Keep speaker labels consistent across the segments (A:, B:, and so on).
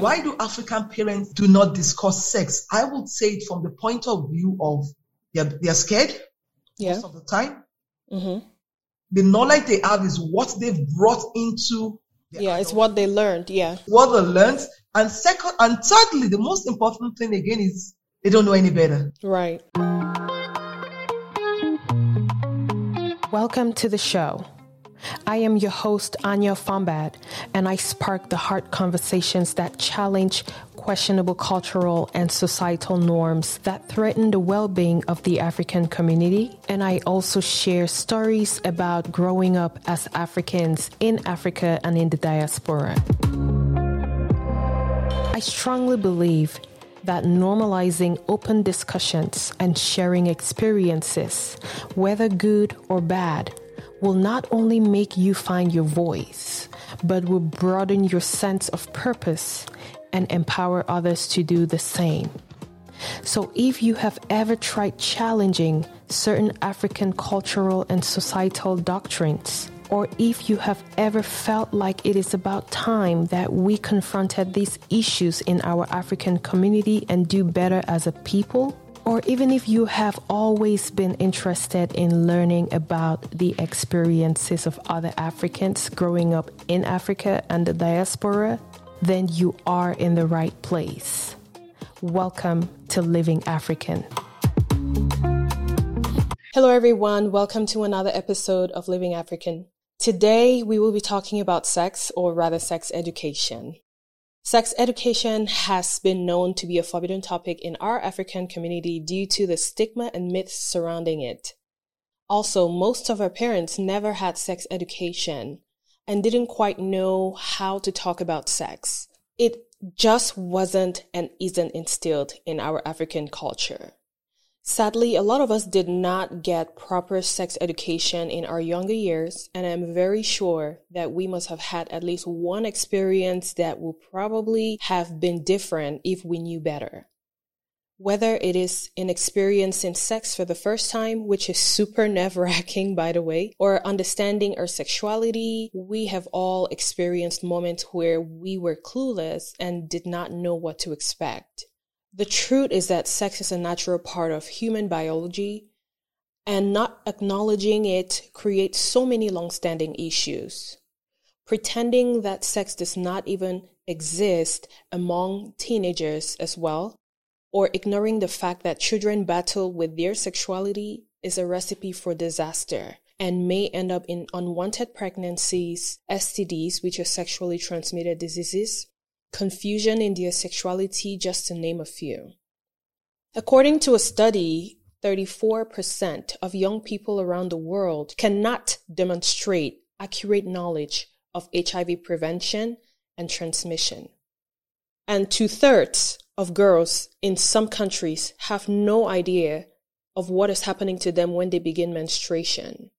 A: Why do African parents do not discuss sex? I would say it from the point of view of they're, they're scared
B: Yeah.
A: most of the time.
B: Mm-hmm.
A: The knowledge they have is what they've brought into their
B: Yeah, it's what they learned. Yeah.
A: what they learned. And second, and thirdly, the most important thing again is they don't know any better.
B: Right. Welcome to the show. I am your host, Anya Fombad, and I spark the heart conversations that challenge questionable cultural and societal norms that threaten the well being of the African community. And I also share stories about growing up as Africans in Africa and in the diaspora. I strongly believe that normalizing open discussions and sharing experiences, whether good or bad, will not only make you find your voice, but will broaden your sense of purpose and empower others to do the same. So, if you have ever tried challenging certain African cultural and societal doctrines, or if you have ever felt like it is about time that we confronted these issues in our African community and do better as a people, or even if you have always been interested in learning about the experiences of other Africans growing up in Africa and the diaspora, then you are in the right place. Welcome to Living African. Hello, everyone. Welcome to another episode of Living African. Today, we will be talking about sex, or rather, sex education. Sex education has been known to be a forbidden topic in our African community due to the stigma and myths surrounding it. Also, most of our parents never had sex education and didn't quite know how to talk about sex. It just wasn't and isn't instilled in our African culture. Sadly, a lot of us did not get proper sex education in our younger years, and I'm very sure that we must have had at least one experience that will probably have been different if we knew better. Whether it is in sex for the first time, which is super nerve wracking, by the way, or understanding our sexuality, we have all experienced moments where we were clueless and did not know what to expect. The truth is that sex is a natural part of human biology, and not acknowledging it creates so many long-standing issues. Pretending that sex does not even exist among teenagers as well, or ignoring the fact that children battle with their sexuality is a recipe for disaster and may end up in unwanted pregnancies, STDs, which are sexually transmitted diseases, confusion in their sexuality, just to name a few. According to a study, 34% of young people around the world cannot demonstrate accurate knowledge of HIV prevention and transmission. And two thirds of girls in some countries have no idea of what is happening to them when they begin menstruation.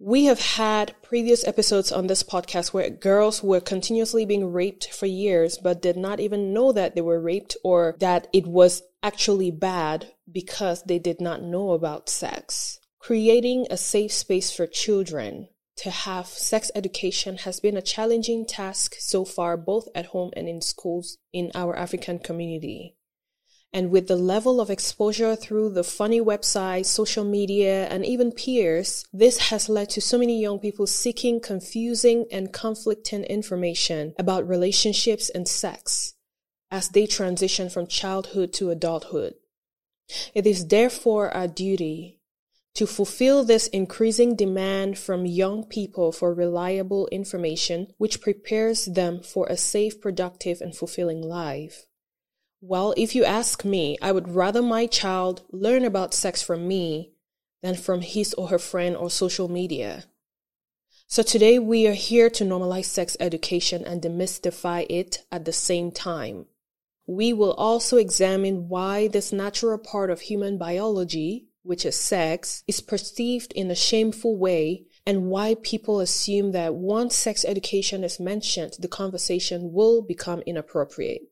B: We have had previous episodes on this podcast where girls were continuously being raped for years, but did not even know that they were raped or that it was actually bad because they did not know about sex. Creating a safe space for children to have sex education has been a challenging task so far, both at home and in schools in our African community. And with the level of exposure through the funny websites, social media, and even peers, this has led to so many young people seeking confusing and conflicting information about relationships and sex as they transition from childhood to adulthood. It is therefore our duty to fulfill this increasing demand from young people for reliable information which prepares them for a safe, productive, and fulfilling life. Well, if you ask me, I would rather my child learn about sex from me than from his or her friend or social media. So today we are here to normalize sex education and demystify it at the same time. We will also examine why this natural part of human biology, which is sex, is perceived in a shameful way and why people assume that once sex education is mentioned, the conversation will become inappropriate.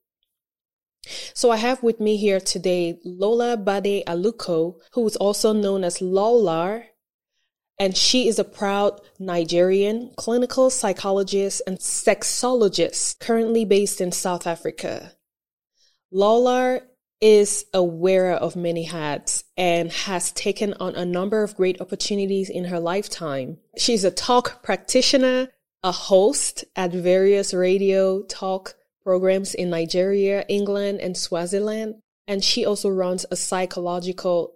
B: So I have with me here today Lola Bade Aluko, who is also known as Lolar, and she is a proud Nigerian clinical psychologist and sexologist currently based in South Africa. Lola is a wearer of many hats and has taken on a number of great opportunities in her lifetime. She's a talk practitioner, a host at various radio talk programs in Nigeria, England, and Swaziland. And she also runs a psychological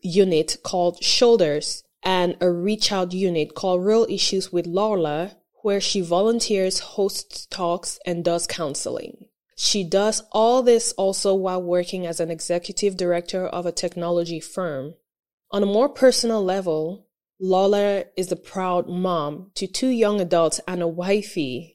B: unit called Shoulders and a reach out unit called Real Issues with Lola, where she volunteers, hosts talks, and does counseling. She does all this also while working as an executive director of a technology firm. On a more personal level, Lola is a proud mom to two young adults and a wifey.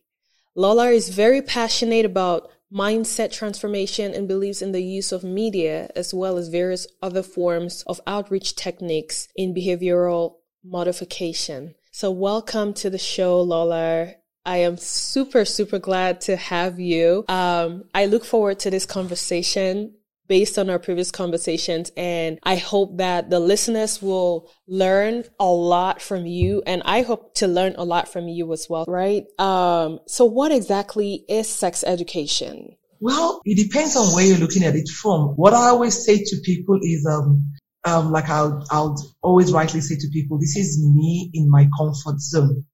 B: Lola is very passionate about mindset transformation and believes in the use of media as well as various other forms of outreach techniques in behavioral modification. So welcome to the show, Lola. I am super, super glad to have you. Um, I look forward to this conversation based on our previous conversations. And I hope that the listeners will learn a lot from you. And I hope to learn a lot from you as well, right? Um, so what exactly is sex education?
A: Well, it depends on where you're looking at it from. What I always say to people is, um, um, like I'll, I'll always rightly say to people, this is me in my comfort zone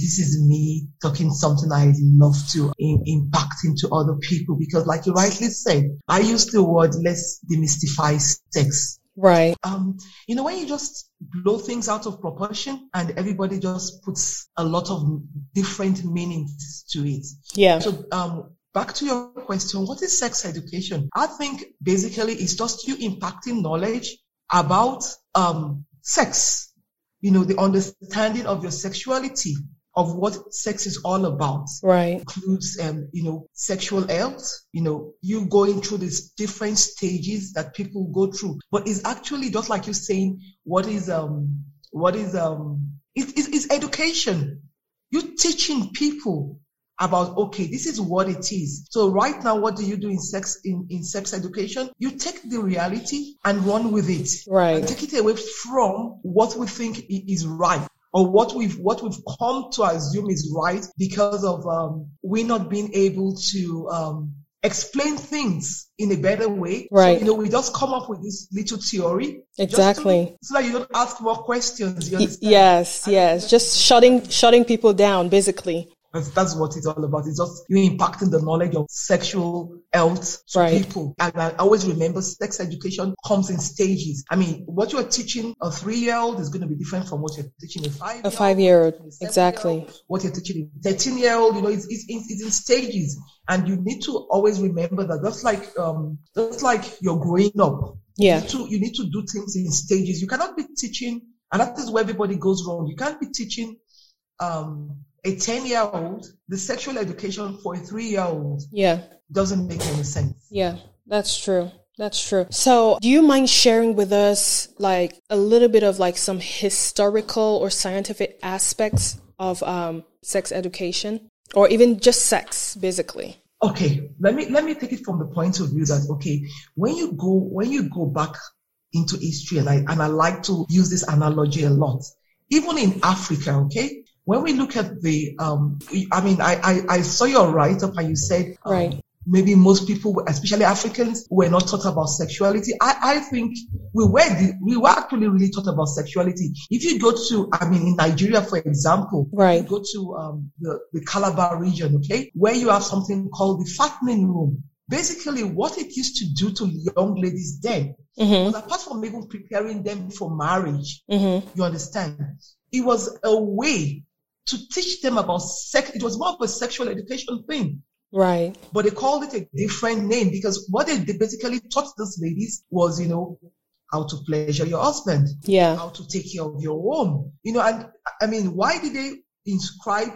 A: this is me talking something I love to in, impact into other people because like you rightly said, I use the word let's demystify sex.
B: Right.
A: Um, you know, when you just blow things out of proportion and everybody just puts a lot of different meanings to it.
B: Yeah.
A: So, um, back to your question, what is sex education? I think basically it's just you impacting knowledge about, um, sex. You know, the understanding of your sexuality, of what sex is all about.
B: Right.
A: Includes, um, you know, sexual health, you know, you going through these different stages that people go through. But it's actually just like you're saying, what is, um, what is, um, it, it, it's education. You're teaching people about okay this is what it is so right now what do you do in sex in, in sex education you take the reality and run with it
B: right
A: take it away from what we think is right or what we've what we've come to assume is right because of um, we not being able to um, explain things in a better way.
B: Right.
A: So, you know, we just come up with this little theory.
B: Exactly.
A: To, so that you don't ask more questions.
B: yes, yes. Just shutting shutting people down, basically.
A: That's, that's what it's all about. It's just you impacting the knowledge of sexual health to
B: right.
A: people. And I always remember sex education comes in stages. I mean, what you're teaching a three-year-old is going to be different from what you're teaching a five.
B: A five-year-old, exactly.
A: What you're teaching a thirteen-year-old, you know, it's, it's, it's in stages, and you need to always remember that. That's like um, that's like you're growing up.
B: Yeah.
A: You need to, you need to do things in stages. You cannot be teaching, and that is where everybody goes wrong. You can't be teaching um a 10 year old, the sexual education for a three year old
B: yeah.
A: doesn't make any sense.
B: Yeah, that's true. That's true. So, do you mind sharing with us like a little bit of like some historical or scientific aspects of um, sex education or even just sex basically?
A: Okay, let me let me take it from the point of view that okay, when you go when you go back into history and I and I like to use this analogy a lot. Even in Africa, okay? When we look at the, um, I mean, I, I, I saw your write up and you said,
B: um, right.
A: Maybe most people, especially Africans, were not taught about sexuality. I, I think we were, the, we were actually really taught about sexuality. If you go to, I mean, in Nigeria, for example,
B: right.
A: go to um, the, the Calabar region, okay, where you have something called the fattening room. Basically, what it used to do to young ladies then,
B: mm-hmm.
A: apart from even preparing them for marriage,
B: mm-hmm.
A: you understand, it was a way to teach them about sex. It was more of a sexual education thing.
B: Right.
A: But they called it a different name because what they basically taught these ladies was, you know, how to pleasure your husband.
B: Yeah.
A: How to take care of your home. You know, and I mean, why did they inscribe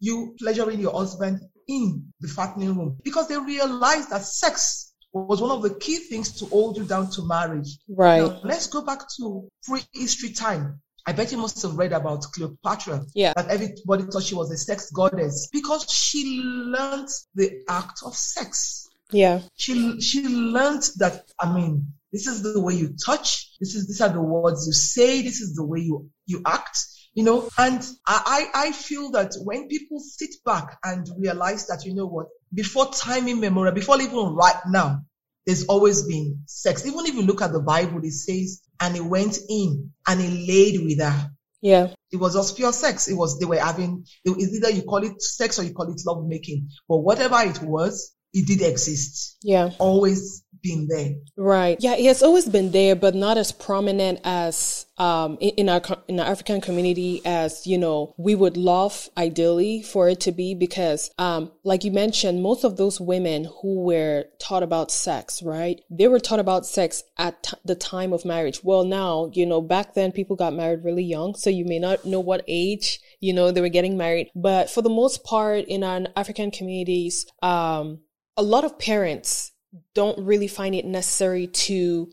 A: you pleasuring your husband in the fattening room? Because they realized that sex was one of the key things to hold you down to marriage.
B: Right.
A: Now, let's go back to prehistory time. I bet you must have read about Cleopatra.
B: Yeah.
A: That everybody thought she was a sex goddess because she learned the act of sex.
B: Yeah.
A: She she learned that I mean, this is the way you touch, this is these are the words you say, this is the way you you act. you know, and I, I feel that when people sit back and realize that, you know what, before time immemorial, before even right now, there's always been sex. Even if you look at the Bible, it says, and he went in and he laid with her.
B: Yeah.
A: It was just pure sex. It was, they were having, it's either you call it sex or you call it love making. But whatever it was, it did exist.
B: Yeah.
A: Always been there.
B: Right. Yeah, it has always been there, but not as prominent as um, in, in, our in our African community as you know we would love ideally for it to be because, um, like you mentioned, most of those women who were taught about sex, right? They were taught about sex at t- the time of marriage. Well, now you know back then people got married really young, so you may not know what age you know they were getting married, but for the most part in our African communities, um, a lot of parents don't really find it necessary to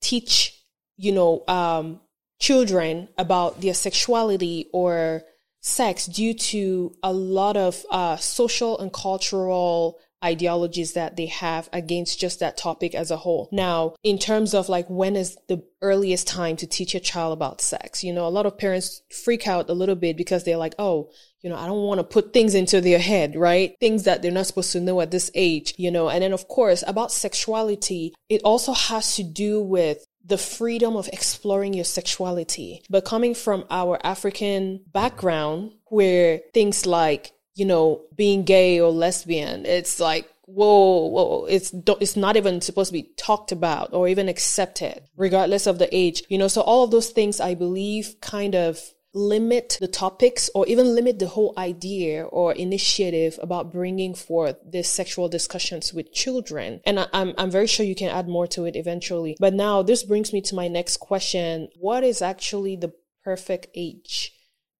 B: teach, you know, um, children about their sexuality or sex due to a lot of uh, social and cultural ideologies that they have against just that topic as a whole. Now, in terms of like when is the earliest time to teach a child about sex, you know, a lot of parents freak out a little bit because they're like, oh, you know, I don't want to put things into their head, right? Things that they're not supposed to know at this age, you know. And then, of course, about sexuality, it also has to do with the freedom of exploring your sexuality. But coming from our African background, where things like, you know, being gay or lesbian, it's like, whoa, whoa, it's it's not even supposed to be talked about or even accepted, regardless of the age. You know, so all of those things I believe kind of limit the topics or even limit the whole idea or initiative about bringing forth these sexual discussions with children. And I, I'm, I'm very sure you can add more to it eventually. But now this brings me to my next question. What is actually the perfect age,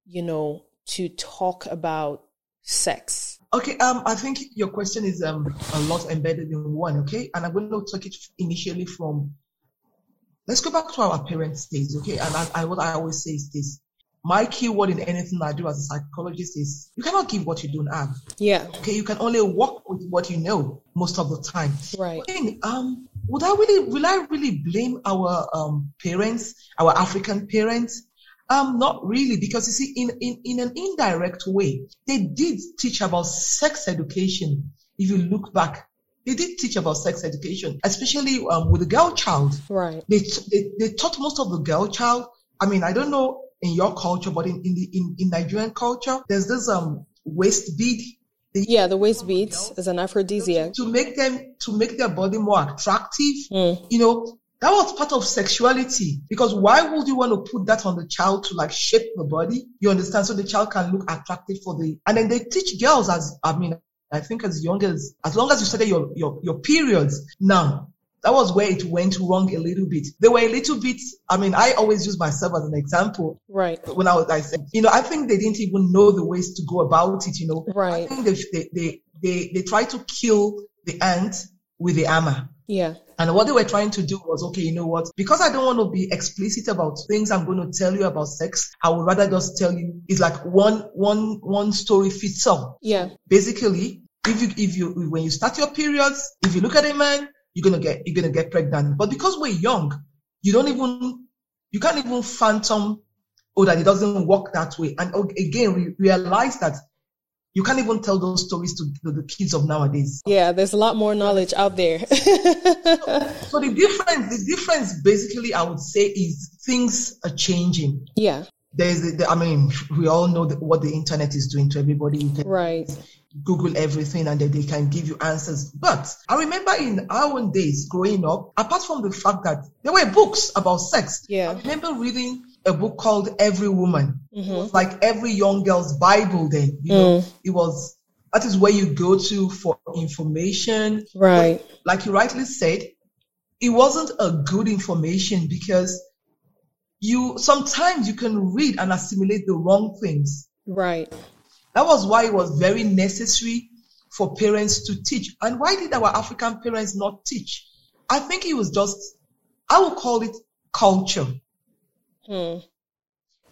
B: you know, to talk about sex?
A: Okay, um, I think your question is um a lot embedded in one, okay? And I'm going to take it initially from let's go back to our parents' days, okay? And I, I what I always say is this: my keyword in anything I do as a psychologist is you cannot give what you don't have.
B: Yeah.
A: Okay, you can only work with what you know most of the time.
B: Right.
A: Then, um, would I really, will I really blame our um, parents, our African parents? Um, not really, because you see, in, in, in an indirect way, they did teach about sex education. If you look back, they did teach about sex education, especially um, with the girl child.
B: Right.
A: They, they, they taught most of the girl child. I mean, I don't know in your culture, but in, in the in, in Nigerian culture, there's this um waist bead.
B: Yeah, the waist beads as an aphrodisiac
A: to make them to make their body more attractive. Mm. You know, that was part of sexuality because why would you want to put that on the child to like shape the body? You understand? So the child can look attractive for the and then they teach girls as I mean I think as young as as long as you started your your, your periods. Now that was where it went wrong a little bit. They were a little bit, I mean, I always use myself as an example.
B: Right.
A: When I was, I said, you know, I think they didn't even know the ways to go about it, you know.
B: Right.
A: I think they, they, they, they, they tried to kill the ant with the hammer.
B: Yeah.
A: And what they were trying to do was, okay, you know what? Because I don't want to be explicit about things I'm going to tell you about sex, I would rather just tell you it's like one, one, one story fits all.
B: Yeah.
A: Basically, if you, if you, when you start your periods, if you look at a man, you're gonna get you're gonna get pregnant. But because we're young, you don't even you can't even phantom oh that it doesn't work that way. And oh, again, we realize that you can't even tell those stories to the, the kids of nowadays.
B: Yeah, there's a lot more knowledge out there. so,
A: so the difference, the difference basically, I would say, is things are changing.
B: Yeah.
A: There's, the, I mean, we all know what the internet is doing to everybody.
B: Right
A: Google everything and then they can give you answers. But I remember in our own days growing up, apart from the fact that there were books about sex,
B: yeah.
A: I remember reading a book called Every Woman.
B: Mm-hmm.
A: like every young girl's Bible then. You know,
B: mm.
A: it was that is where you go to for information.
B: Right.
A: But like you rightly said, it wasn't a good information because you sometimes you can read and assimilate the wrong things.
B: Right.
A: That was why it was very necessary for parents to teach. And why did our African parents not teach? I think it was just, I would call it culture.
B: Hmm.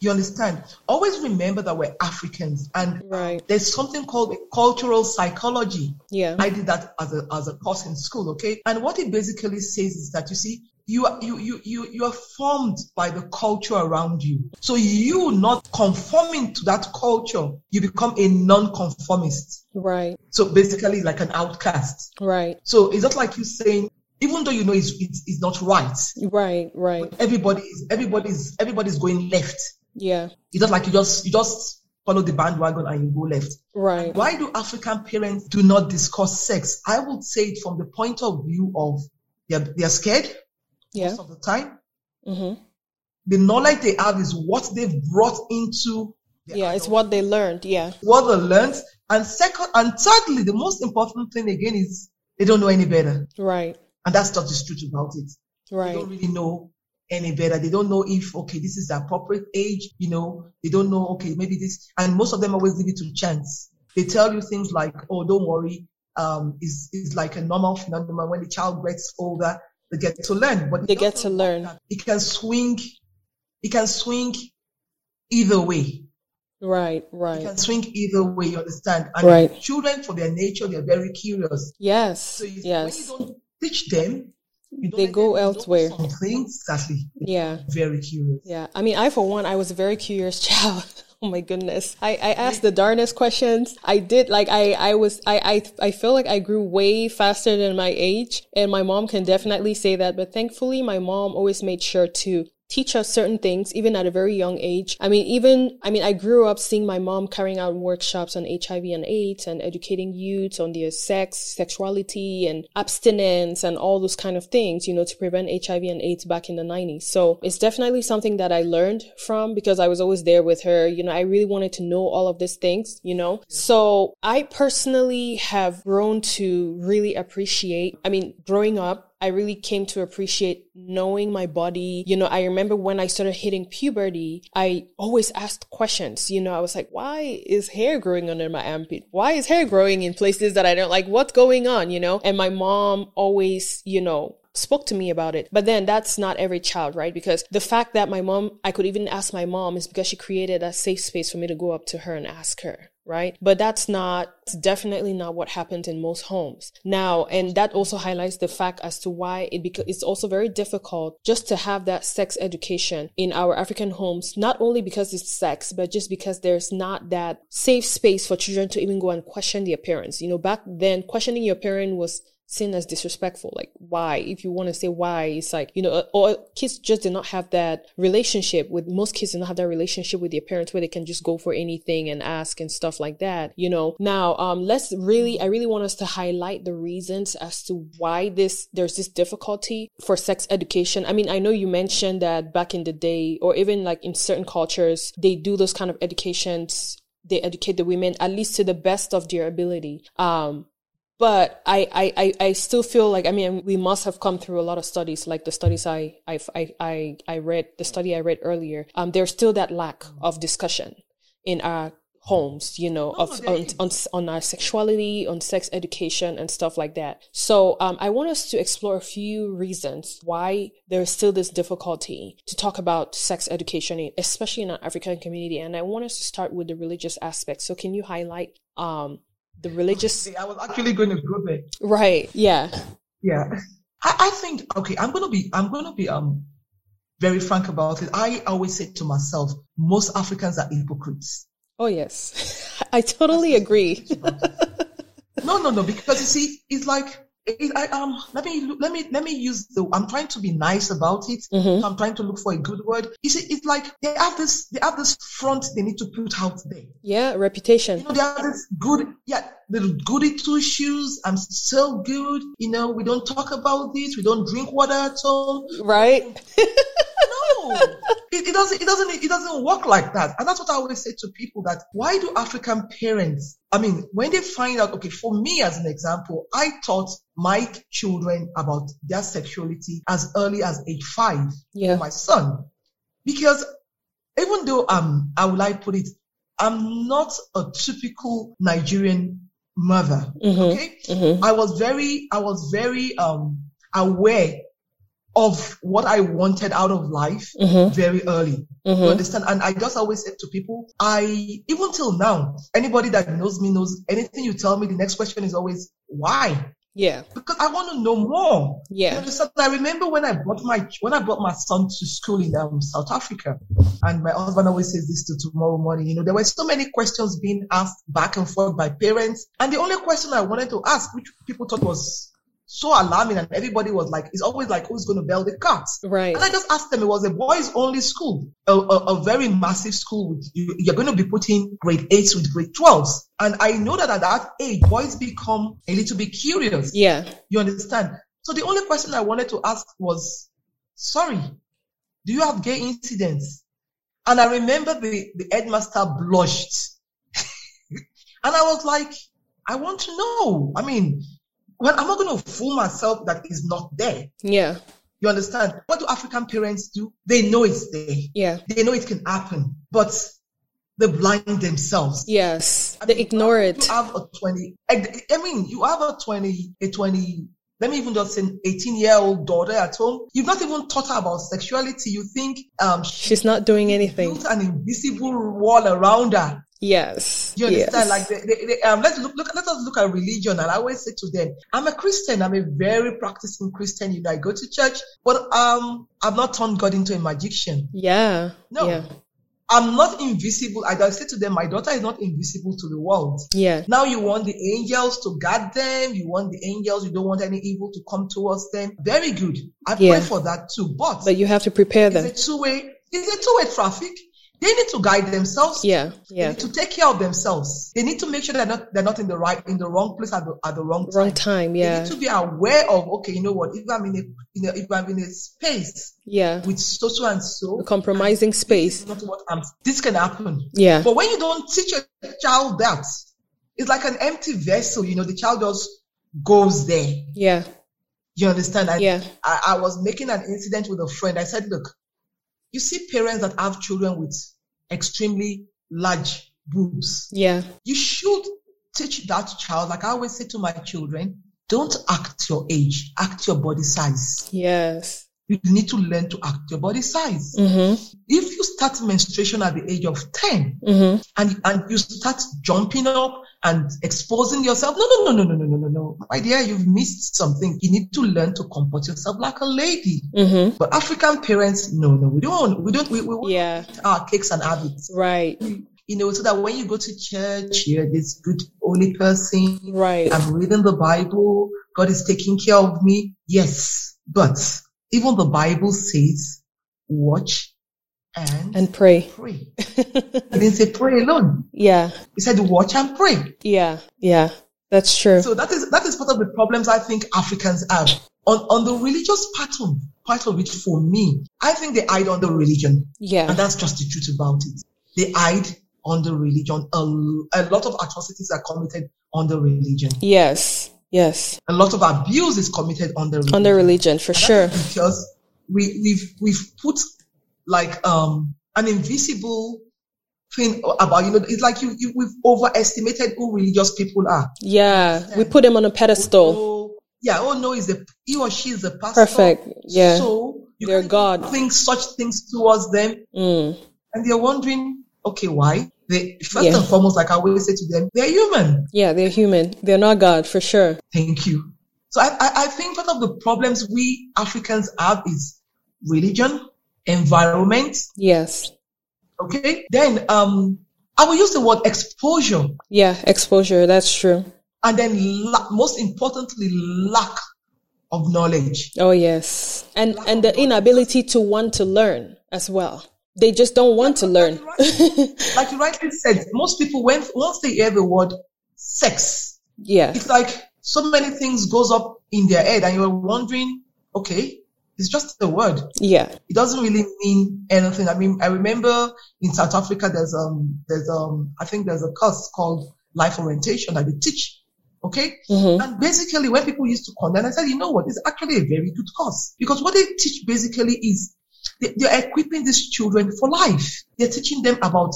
A: You understand? Always remember that we're Africans and
B: right.
A: there's something called cultural psychology.
B: Yeah.
A: I did that as a, as a course in school, okay? And what it basically says is that you see, you are you, you you you are formed by the culture around you. So you not conforming to that culture, you become a non-conformist.
B: Right.
A: So basically like an outcast.
B: Right.
A: So it's not like you saying, even though you know it's, it's, it's not right.
B: Right. Right.
A: Everybody is everybody's everybody's going left.
B: Yeah.
A: It's not like you just you just follow the bandwagon and you go left.
B: Right.
A: Why do African parents do not discuss sex? I would say it from the point of view of they're, they're scared
B: Yeah.
A: most of the time.
B: Mm-hmm.
A: The knowledge they have is what they've brought into
B: Yeah. It's what they learned. Yeah.
A: what they learned. And second, and thirdly, the most important thing again is they don't know any better.
B: Right.
A: And that's just the truth about it.
B: Right.
A: They don't really know any better. They don't know if, okay, this is the appropriate age, you know, they don't know, okay, maybe this, and most of them always leave it to chance. They tell you things like, oh, don't worry, um, is is like a normal phenomenon. When the child gets older, they get to learn. But it
B: They get to learn.
A: It can swing, it can swing either way.
B: Right.
A: It
B: Right.
A: can swing either way, you understand? And
B: Right.
A: children, for their nature, they're very curious.
B: Yes.
A: So if,
B: Yes.
A: when you don't teach them,
B: They go elsewhere.
A: Some things, exactly.
B: Yeah.
A: Very curious.
B: Yeah. I mean, I, for one, I was a very curious child. Oh my goodness. I, I asked the darnest questions. I did like, I, I was, I, I, I feel like I grew way faster than my age and my mom can definitely say that. But thankfully, my mom always made sure to teach us certain things, even at a very young age. I mean, even, I mean, I grew up seeing my mom carrying out workshops on HIV and AIDS and educating youths on their sex, sexuality and abstinence and all those kind of things, you know, to prevent HIV and AIDS back in the 90s. So it's definitely something that I learned from because I was always there with her. You know, I really wanted to know all of these things, you know. So I personally have grown to really appreciate, I mean, growing up, I really came to appreciate knowing my body. You know, I remember when I started hitting puberty, I always asked questions. You know, I was like, why is hair growing under my armpit? Why is hair growing in places that I don't like? What's going on? You know, and my mom always, you know, spoke to me about it. But then that's not every child, right? Because the fact that my mom, I could even ask my mom is because she created a safe space for me to go up to her and ask her. Right. But that's not, it's definitely not what happens in most homes. Now, and that also highlights the fact as to why it beca- it's also very difficult just to have that sex education in our African homes, not only because it's sex, but just because there's not that safe space for children to even go and question their parents. You know, back then, questioning your parent was seen as disrespectful. Like, why? If you want to say why, it's like, you know, or kids just did not have that relationship with, most kids do not have that relationship with their parents where they can just go for anything and ask and stuff like that, you know. Now, um, let's really, I really want us to highlight the reasons as to why this, there's this difficulty for sex education. I mean, I know you mentioned that back in the day, or even like in certain cultures, they do those kind of educations they educate the women at least to the best of their ability. Um, but I, I, I, I still feel like I mean we must have come through a lot of studies like the studies I I, I, I, read the study I read earlier um there's still that lack of discussion in our homes you know
A: No,
B: of on, on on our sexuality on sex education and stuff like that. So um I want us to explore a few reasons why there's still this difficulty to talk about sex education especially in our African community. And I want us to start with the religious aspect. So can you highlight um the religious
A: See, I was actually going to go there.
B: Right. Yeah.
A: Yeah. I, I think okay, I'm gonna be I'm gonna be um very frank about it. I always say to myself, most Africans are hypocrites.
B: Oh yes. I totally agree.
A: No, no, no, because you see, it's like it, I, um let me let me let me use the I'm trying to be nice about it.
B: Mhm.
A: I'm trying to look for a good word. You see, it's like they have this they have this front they need to put out there.
B: Yeah,
A: You
B: reputation.
A: know, they have this good, yeah, little goody two shoes. I'm so good. You know, we don't talk about this. We don't drink water at all.
B: Right.
A: No, it, it doesn't. It doesn't. It doesn't work like that. And that's what I always say to people: that why do African parents? I mean, when they find out, okay, for me as an example, I taught my children about their sexuality as early as age five.
B: Yeah.
A: My son, because even though um, how will I put it? I'm not a typical Nigerian mother.
B: Mhm.
A: Okay,
B: Mhm.
A: I was very, I was very um aware of what I wanted out of life
B: Mhm.
A: very early. You
B: Mhm.
A: understand? And I just always said to people, I even till now, anybody that knows me knows anything you tell me, the next question is always why.
B: Yeah.
A: Because I want to know more.
B: Yeah.
A: I remember when I brought my when I brought my son to school in um, South Africa, and my husband always says this to tomorrow morning. You know, there were so many questions being asked back and forth by parents, and the only question I wanted to ask, which people thought was so alarming and everybody was like, it's always like, who's going to bail the cats?
B: Right.
A: And I just asked them, it was a boys only school, a, a, a very massive school. With, you, you're going to be putting grade eights with grade 12s. And I know that at that age, boys become a little bit curious.
B: Yeah.
A: You understand? So the only question I wanted to ask was, sorry, do you have gay incidents? And I remember the, the headmaster blushed. and I was like, I want to know. I mean, well, I'm not going to fool myself that it's not there.
B: Yeah.
A: You understand? What do African parents do? They know it's there.
B: Yeah.
A: They know it can happen, but they blind themselves.
B: Yes.
A: I
B: They
A: mean,
B: ignore
A: you
B: it.
A: You have a 20, I mean, you have a 20, a 20, let me even just say 18 year old daughter at home. You've not even taught her about sexuality. You think, um,
B: She's not doing anything.
A: built an invisible wall around her.
B: Yes.
A: You understand?
B: Yes.
A: Like, they, they, they, um, let's look, look, let us look at religion. And I always say to them, I'm a Christian. I'm a very practicing Christian. You know, I go to church, but um, I've not turned God into a magician.
B: yeah.
A: No.
B: Yeah.
A: I'm not invisible. I I say to them, my daughter is not invisible to the world.
B: Yeah.
A: Now you want the angels to guard them. You want the angels. You don't want any evil to come towards them. Very good. I
B: Yeah.
A: pray for that too. But,
B: But you have to prepare them.
A: it's a two-way. It's a two-way traffic. They need to guide themselves.
B: Yeah. Yeah.
A: to take care of themselves. They need to make sure they're not they're not in the right in the wrong place at the at the wrong time.
B: Wrong time.
A: They need to be aware of okay, you know what? If I'm in a, in a if I'm in a space
B: Yeah.
A: with so so and so,
B: A compromising space.
A: not what I'm. This can happen.
B: Yeah.
A: But when you don't teach a child that, it's like an empty vessel. You know, the child just goes there.
B: Yeah.
A: You understand? I,
B: Yeah.
A: I, I was making an incident with a friend. I said, look, you see parents that have children with extremely large boobs.
B: Yeah.
A: You should teach that child, like I always say to my children, don't act your age, act your body size.
B: Yes.
A: You need to learn to act your body size.
B: Mm-hmm.
A: If you start menstruation at the age of 10
B: Mm-hmm.
A: and, and you start jumping up and exposing yourself. No, no, no, no, no, no, no, no, My dear, you've missed something. You need to learn to comport yourself like a lady.
B: Mm-hmm.
A: But African parents, no, no, we don't. We don't. We, we
B: yeah.
A: our cakes and habits.
B: Right.
A: You know, so that when you go to church, you're this good holy person.
B: Right.
A: I'm reading the Bible. God is taking care of me. Yes. But even the Bible says, watch and,
B: And pray.
A: pray. It didn't say pray alone.
B: yeah.
A: It said watch and pray.
B: Yeah. Yeah. That's true.
A: So that is, that is part of the problems I think Africans have. On, on the religious pattern, part of it for me, I think they hide on the religion.
B: Yeah.
A: And that's just the truth about it. They hide on the religion. A, a lot of atrocities are committed on the religion.
B: Yes. Yes.
A: A lot of abuse is committed on the religion.
B: On the religion, for
A: And
B: sure.
A: Because we, we've, we've put like, um, an invisible thing about, you know, it's like you, you, we've overestimated who religious people are.
B: Yeah. We put them on a pedestal.
A: Oh, yeah, oh no, is a, he or she is a pastor.
B: Perfect. Yeah.
A: So you
B: They're God.
A: think such things towards them.
B: Mm.
A: And they're wondering, okay, why? They, first
B: Yeah.
A: and foremost, like I always say to them, they're human.
B: Yeah. They're human. They're not God, for sure.
A: Thank you. So I, I, I think part of the problems we Africans have is religion, environment.
B: Yes.
A: Okay. Then, um, I will use the word exposure
B: Yeah. Exposure. That's true.
A: and then la- most importantly, lack of knowledge.
B: Oh, yes. And, and the inability to want to learn as well. They just don't want to learn.
A: Like you rightly said, most people, when, once they hear the word sex,
B: yeah.
A: it's like so many things goes up in their head and you're wondering, okay, it's just a word.
B: Yeah.
A: It doesn't really mean anything. I mean, I remember in South Africa, there's, um, there's, um, I think there's a course called life orientation that they teach. Okay.
B: hmm
A: And basically when people used to condemn, I said, you know what? It's actually a very good course because what they teach basically is they, they're equipping these children for life. They're teaching them about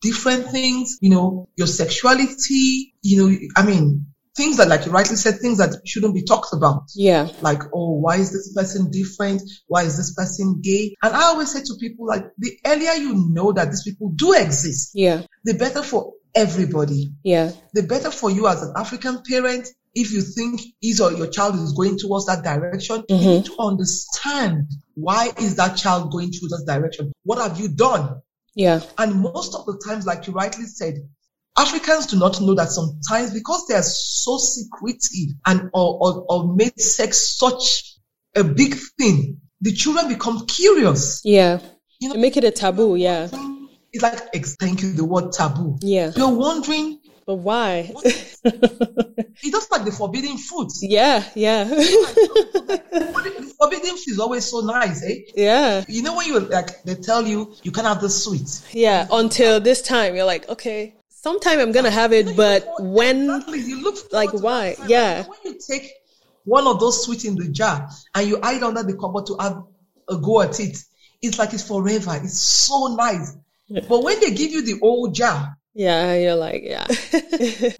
A: different things, you know, your sexuality, you know, I mean, things that, like you rightly said, things that shouldn't be talked about
B: Yeah.
A: like, oh, why is this person different? Why is this person gay? And I always say to people, like, the earlier you know that these people do exist,
B: Yeah.
A: the better for everybody.
B: Yeah.
A: The better for you as an African parent if you think his or your child is going towards that direction,
B: Mhm.
A: you need to understand why is that child going through that direction? What have you done?
B: Yeah.
A: And most of the times, like you rightly said, Africans do not know that sometimes because they are so secretive and or, or, or made sex such a big thing, the children become curious.
B: Yeah.
A: You know,
B: Make it a taboo. Yeah.
A: it's like thank you, the word taboo.
B: Yeah.
A: You're wondering,
B: But why?
A: it's just like the forbidden fruit.
B: yeah. Yeah.
A: The forbidden fruit is always so nice, eh?
B: yeah.
A: You know when you like they tell you you can have the sweet.
B: Yeah. Until this time, you're like, okay, sometime I'm gonna have it, but when?
A: Exactly, you look
B: like, why? Yeah.
A: When you take one of those sweets in the jar and you hide under the cupboard to have a go at it, it's like it's forever. It's so nice. But when they give you the old jar,
B: Yeah. You're like, yeah.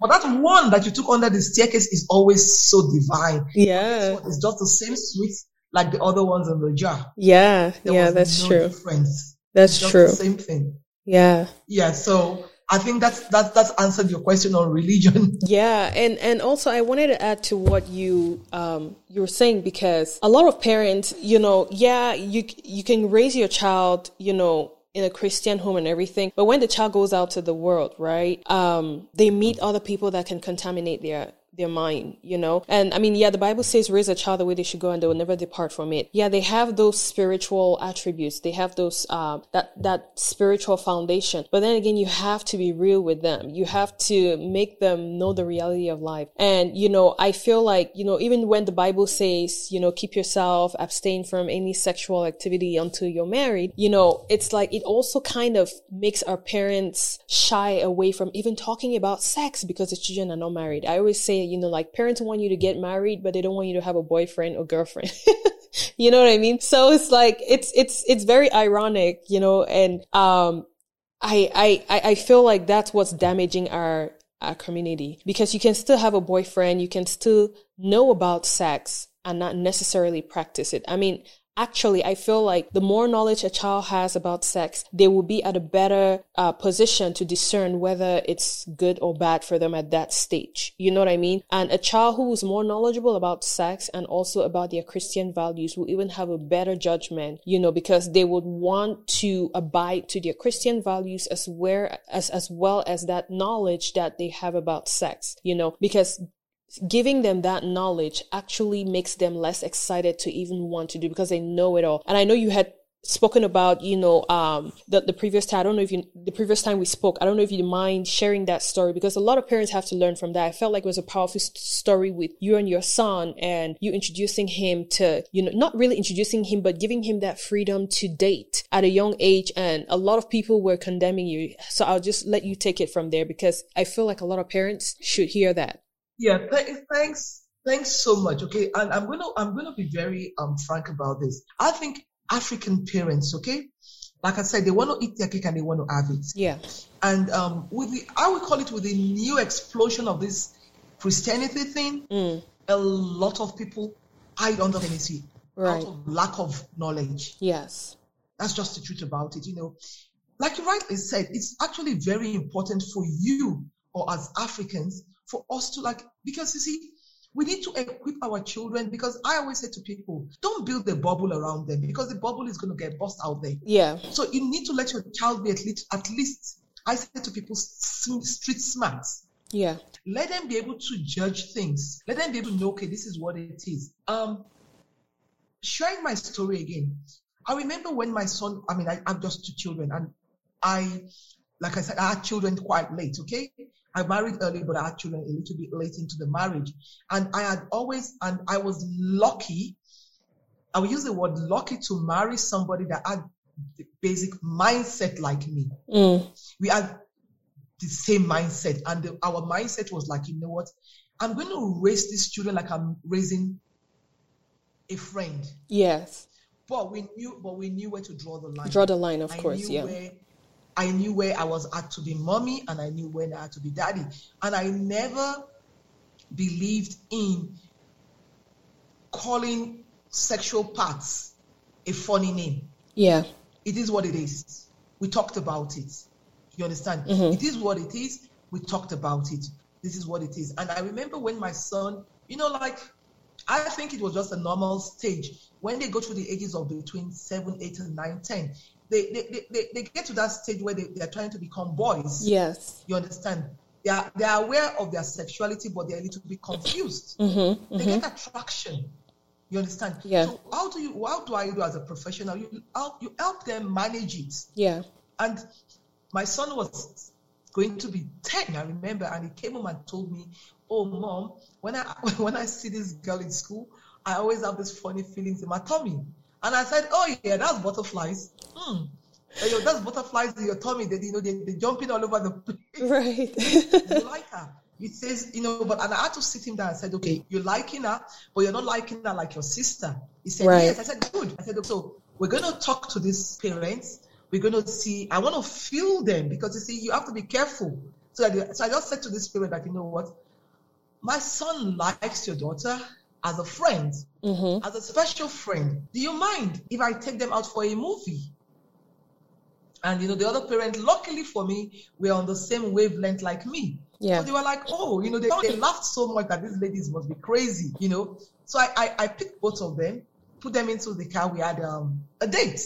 A: but that one that you took under the staircase is always so divine.
B: yeah.
A: It's just the same sweet like the other ones in the jar.
B: Yeah.
A: There
B: Yeah. That's
A: no
B: true.
A: Difference.
B: That's true.
A: same thing.
B: Yeah.
A: Yeah. So I think that's that's that's answered your question on religion.
B: Yeah, and and also I wanted to add to what you um you were saying because a lot of parents, you know, yeah, you you can raise your child, you know, in a Christian home and everything, but when the child goes out to the world, right? Um, they meet other people that can contaminate their their mind, you know? And I mean, yeah, the Bible says raise a child the way they should go and they will never depart from it. Yeah, they have those spiritual attributes. They have those, um, that, that spiritual foundation. But then again, you have to be real with them. You have to make them know the reality of life. And, you know, I feel like, you know, even when the Bible says, you know, keep yourself, abstain from any sexual activity until you're married, you know, it's like it also kind of makes our parents shy away from even talking about sex because the children are not married. I always say, you know, like parents want you to get married, but they don't want you to have a boyfriend or girlfriend. you know what I mean? So it's like, it's, it's, it's very ironic, you know, and, um, I, I, I feel like that's what's damaging our, our community because you can still have a boyfriend, you can still know about sex and not necessarily practice it. I mean, actually, I feel like the more knowledge a child has about sex, they will be at a better uh, position to discern whether it's good or bad for them at that stage. You know what I mean? And a child who is more knowledgeable about sex and also about their Christian values will even have a better judgment, you know, because they would want to abide to their Christian values as where as as well as that knowledge that they have about sex, you know, because giving them that knowledge actually makes them less excited to even want to do because they know it all. And I know you had spoken about, you know, um, the, the previous time, I don't know if you, the previous time we spoke, I don't know if you mind sharing that story because a lot of parents have to learn from that. I felt like it was a powerful st- story with you and your son and you introducing him to, you know, not really introducing him, but giving him that freedom to date at a young age. And a lot of people were condemning you. So I'll just let you take it from there because I feel like a lot of parents should hear that.
A: Yeah, th- thanks. Thanks so much. Okay, and I'm gonna I'm gonna be very um frank about this. I think African parents, okay, like I said, they want to eat their cake and they want to have it.
B: Yeah.
A: And um, with the I would call it with the new explosion of this Christianity thing,
B: Mm,
A: a lot of people hide under Tennessee
B: right.
A: out of lack of knowledge.
B: Yes.
A: That's just the truth about it. You know, like you rightly said, it's actually very important for you or as Africans for us to like because you see, we need to equip our children because I always say to people, don't build a bubble around them because the bubble is going to get bust out there.
B: Yeah.
A: So you need to let your child be at least at least I say to people street smart.
B: Yeah.
A: Let them be able to judge things. Let them be able to know, okay, this is what it is. Um, sharing my story again. I remember when my son, I mean, I have just two children, and I, like I said, I had children quite late, okay? I married early, but I had children a little bit late into the marriage. And I had always, and I was lucky, I will use the word lucky to marry somebody that had the basic mindset like me.
B: Mm,
A: We had the same mindset, and the, our mindset was like, you know what? I'm going to raise these children like I'm raising a friend.
B: yes.
A: But we knew, but we knew where to draw the line.
B: Draw the line, of
A: I
B: course. Yeah.
A: where I knew where I was at to be mommy, and I knew when I had to be daddy. And I never believed in calling sexual parts a funny name.
B: Yeah.
A: It is what it is. We talked about it. You understand?
B: Mhm.
A: It is what it is. We talked about it. this is what it is. And I remember when my son, you know, like I think it was just a normal stage. When they go through the ages of between seven, eight, and nine, ten, they they, they, they get to that stage where they, they're trying to become boys.
B: Yes.
A: You understand? They are they are aware of their sexuality, but they're a little bit confused.
B: Mm-hmm,
A: They
B: mm-hmm.
A: get attraction. You understand?
B: Yeah.
A: So how do you how do I do as a professional? You help you help them manage it.
B: Yeah.
A: And my son was going to be 10, I remember, and he came home and told me, Oh mom, when I when I see this girl in school, I always have these funny feelings in my tummy. And I said, Oh yeah, that's butterflies. Hmm. Hey, yo, that's butterflies in your tummy. They, you know, they, they're jumping all over the place.
B: Right.
A: you like her. It says, you know, but and I had to sit him down and said, okay, you're liking her, but you're not liking her like your sister. He said,
B: Right.
A: yes. I said, good. I said, so we're going to talk to these parents. We're going to see, I want to feel them because you see, you have to be careful. So, I, so I just said to this parent that, you know what? My son likes your daughter as a friend,
B: mm-hmm.
A: as a special friend. Do you mind if I take them out for a movie? And you know, the other parent, luckily for me, were on the same wavelength like me.
B: Yeah.
A: So they were like, oh, you know, they, they laughed so much that these ladies must be crazy, you know. So I, I, I picked both of them, put them into the car. We had um, a date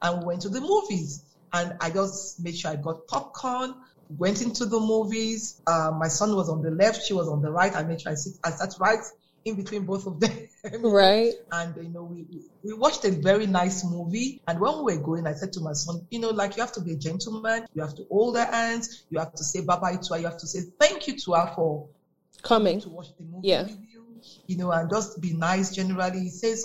A: and we went to the movies. And I just made sure I got popcorn, went into the movies. Uh, my son was on the left, she was on the right. I made sure I, sit, I sat right in between both of them.
B: Right.
A: And you know, we we watched a very nice movie. And when we were going, I said to my son, you know, like you have to be a gentleman, you have to hold her hands, you have to say bye bye to her, you have to say thank you to her for
B: Coming.
A: to watch the movie
B: Yeah.
A: with you, you know, and just be nice generally. He says,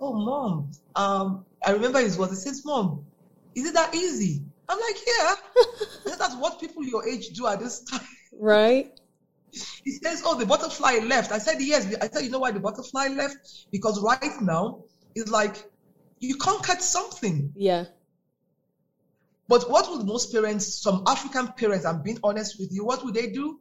A: Oh mom, um, I remember his words, he says, Mom, is it that easy? I'm like, Yeah. That's what people your age do at this time.
B: Right.
A: He says, Oh, the butterfly left. I said, Yes. I said, You know why the butterfly left? Because right now, it's like you conquered something.
B: Yeah.
A: But what would most parents, some African parents, I'm being honest with you, what would they do?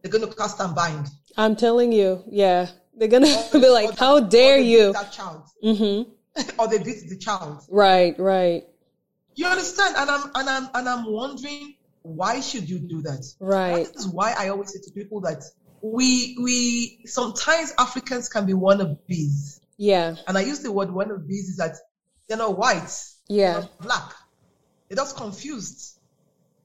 A: They're going to cast and bind.
B: I'm telling you. Yeah. They're gonna be like, "How
A: or
B: dare you?"
A: That child.
B: Mm-hmm.
A: or they beat the child.
B: Right. Right.
A: You understand? And I'm and I'm and I'm wondering why should you do that?
B: Right.
A: That is why I always say to people that we we sometimes Africans can be wannabes.
B: Yeah.
A: And I use the word wannabes is that they're not white, they're
B: Yeah.
A: not black. They're just confused.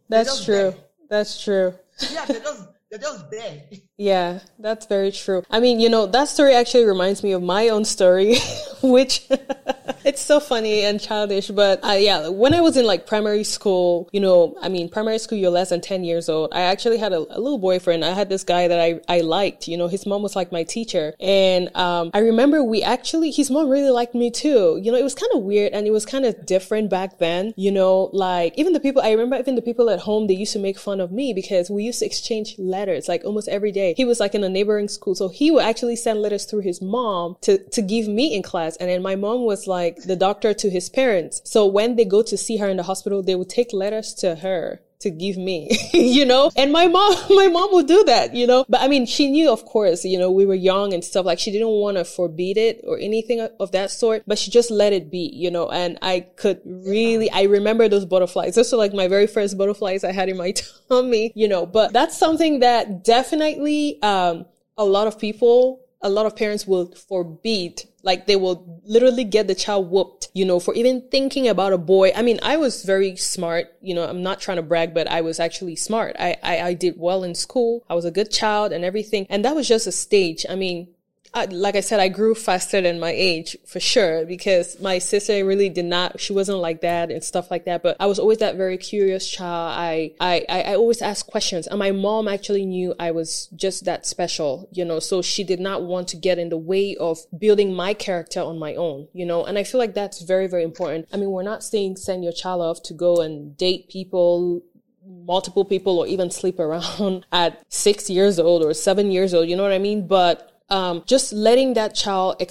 B: That's
A: just
B: true.
A: there.
B: That's true.
A: Yeah, they're just they're just there.
B: Yeah, that's very true. I mean, you know, that story actually reminds me of my own story, which it's so funny and childish. But uh, yeah, when I was in like primary school, you know, I mean, primary school, you're less than 10 years old. I actually had a, a little boyfriend. I had this guy that I, I liked, you know, his mom was like my teacher. And, um, I remember we actually, his mom really liked me too. You know, it was kind of weird and it was kind of different back then, you know, like even the people, I remember even the people at home, they used to make fun of me because we used to exchange letters like almost every day. He was like in a neighboring school. So he would actually send letters through his mom to, to give me in class. And then my mom was like the doctor to his parents. So when they go to see her in the hospital, they would take letters to her to give me, you know, and my mom, my mom would do that, you know, but I mean, she knew, of course, you know, we were young and stuff like she didn't want to forbid it or anything of that sort, but she just let it be, you know, and I could really, I remember those butterflies. Those were like my very first butterflies I had in my tummy, you know, but that's something that definitely, um, a lot of people, a lot of parents will forbid like they will literally get the child whooped, you know, for even thinking about a boy. I mean, I was very smart, you know, I'm not trying to brag, but I was actually smart. I, I, I did well in school. I was a good child and everything. And that was just a stage. I mean, Like I said, I grew faster than my age for sure because my sister really did not, she wasn't like that and stuff like that. But I was always that very curious child. I, I, I I always asked questions and my mom actually knew I was just that special, you know, so she did not want to get in the way of building my character on my own, you know, and I feel like that's very, very important. I mean, we're not saying send your child off to go and date people, multiple people or even sleep around at six years old or seven years old. You know what I mean? But um, just letting that child,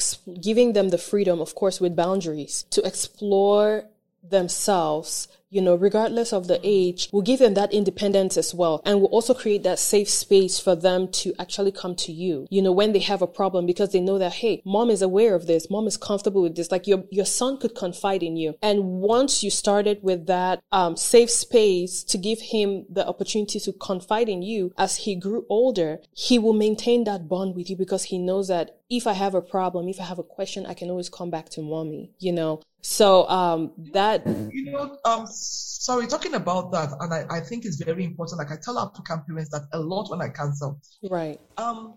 B: giving them the freedom, of course, with boundaries to explore themselves you know, regardless of the age, we'll give them that independence as well. And we'll also create that safe space for them to actually come to you, you know, when they have a problem because they know that, hey, mom is aware of this. Mom is comfortable with this. Like your, your son could confide in you. And once you started with that, um, safe space to give him the opportunity to confide in you as he grew older, he will maintain that bond with you because he knows that if I have a problem, if I have a question, I can always come back to mommy, you know? So, um, that.
A: You know, um, sorry, talking about that, and I, I think it's very important. Like I tell African parents that a lot when I counsel.
B: Right.
A: Um,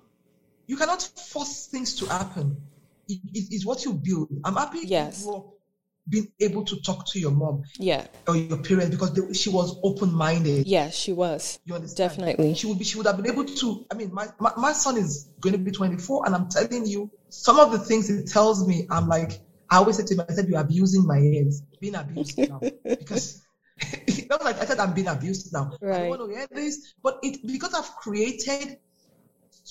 A: you cannot force things to happen. It, it, it's what you build. I'm happy
B: yes.
A: you being able to talk to your mom
B: yeah
A: or your parents because they, she was open-minded
B: yeah she was
A: you understand
B: definitely
A: she would be she would have been able to i mean my, my, my son is going to be 24 and i'm telling you some of the things he tells me i'm like i always said to him i said you're abusing my hands, being abused now because not like i said i'm being abused now
B: right. i
A: don't want to hear this but it because i've created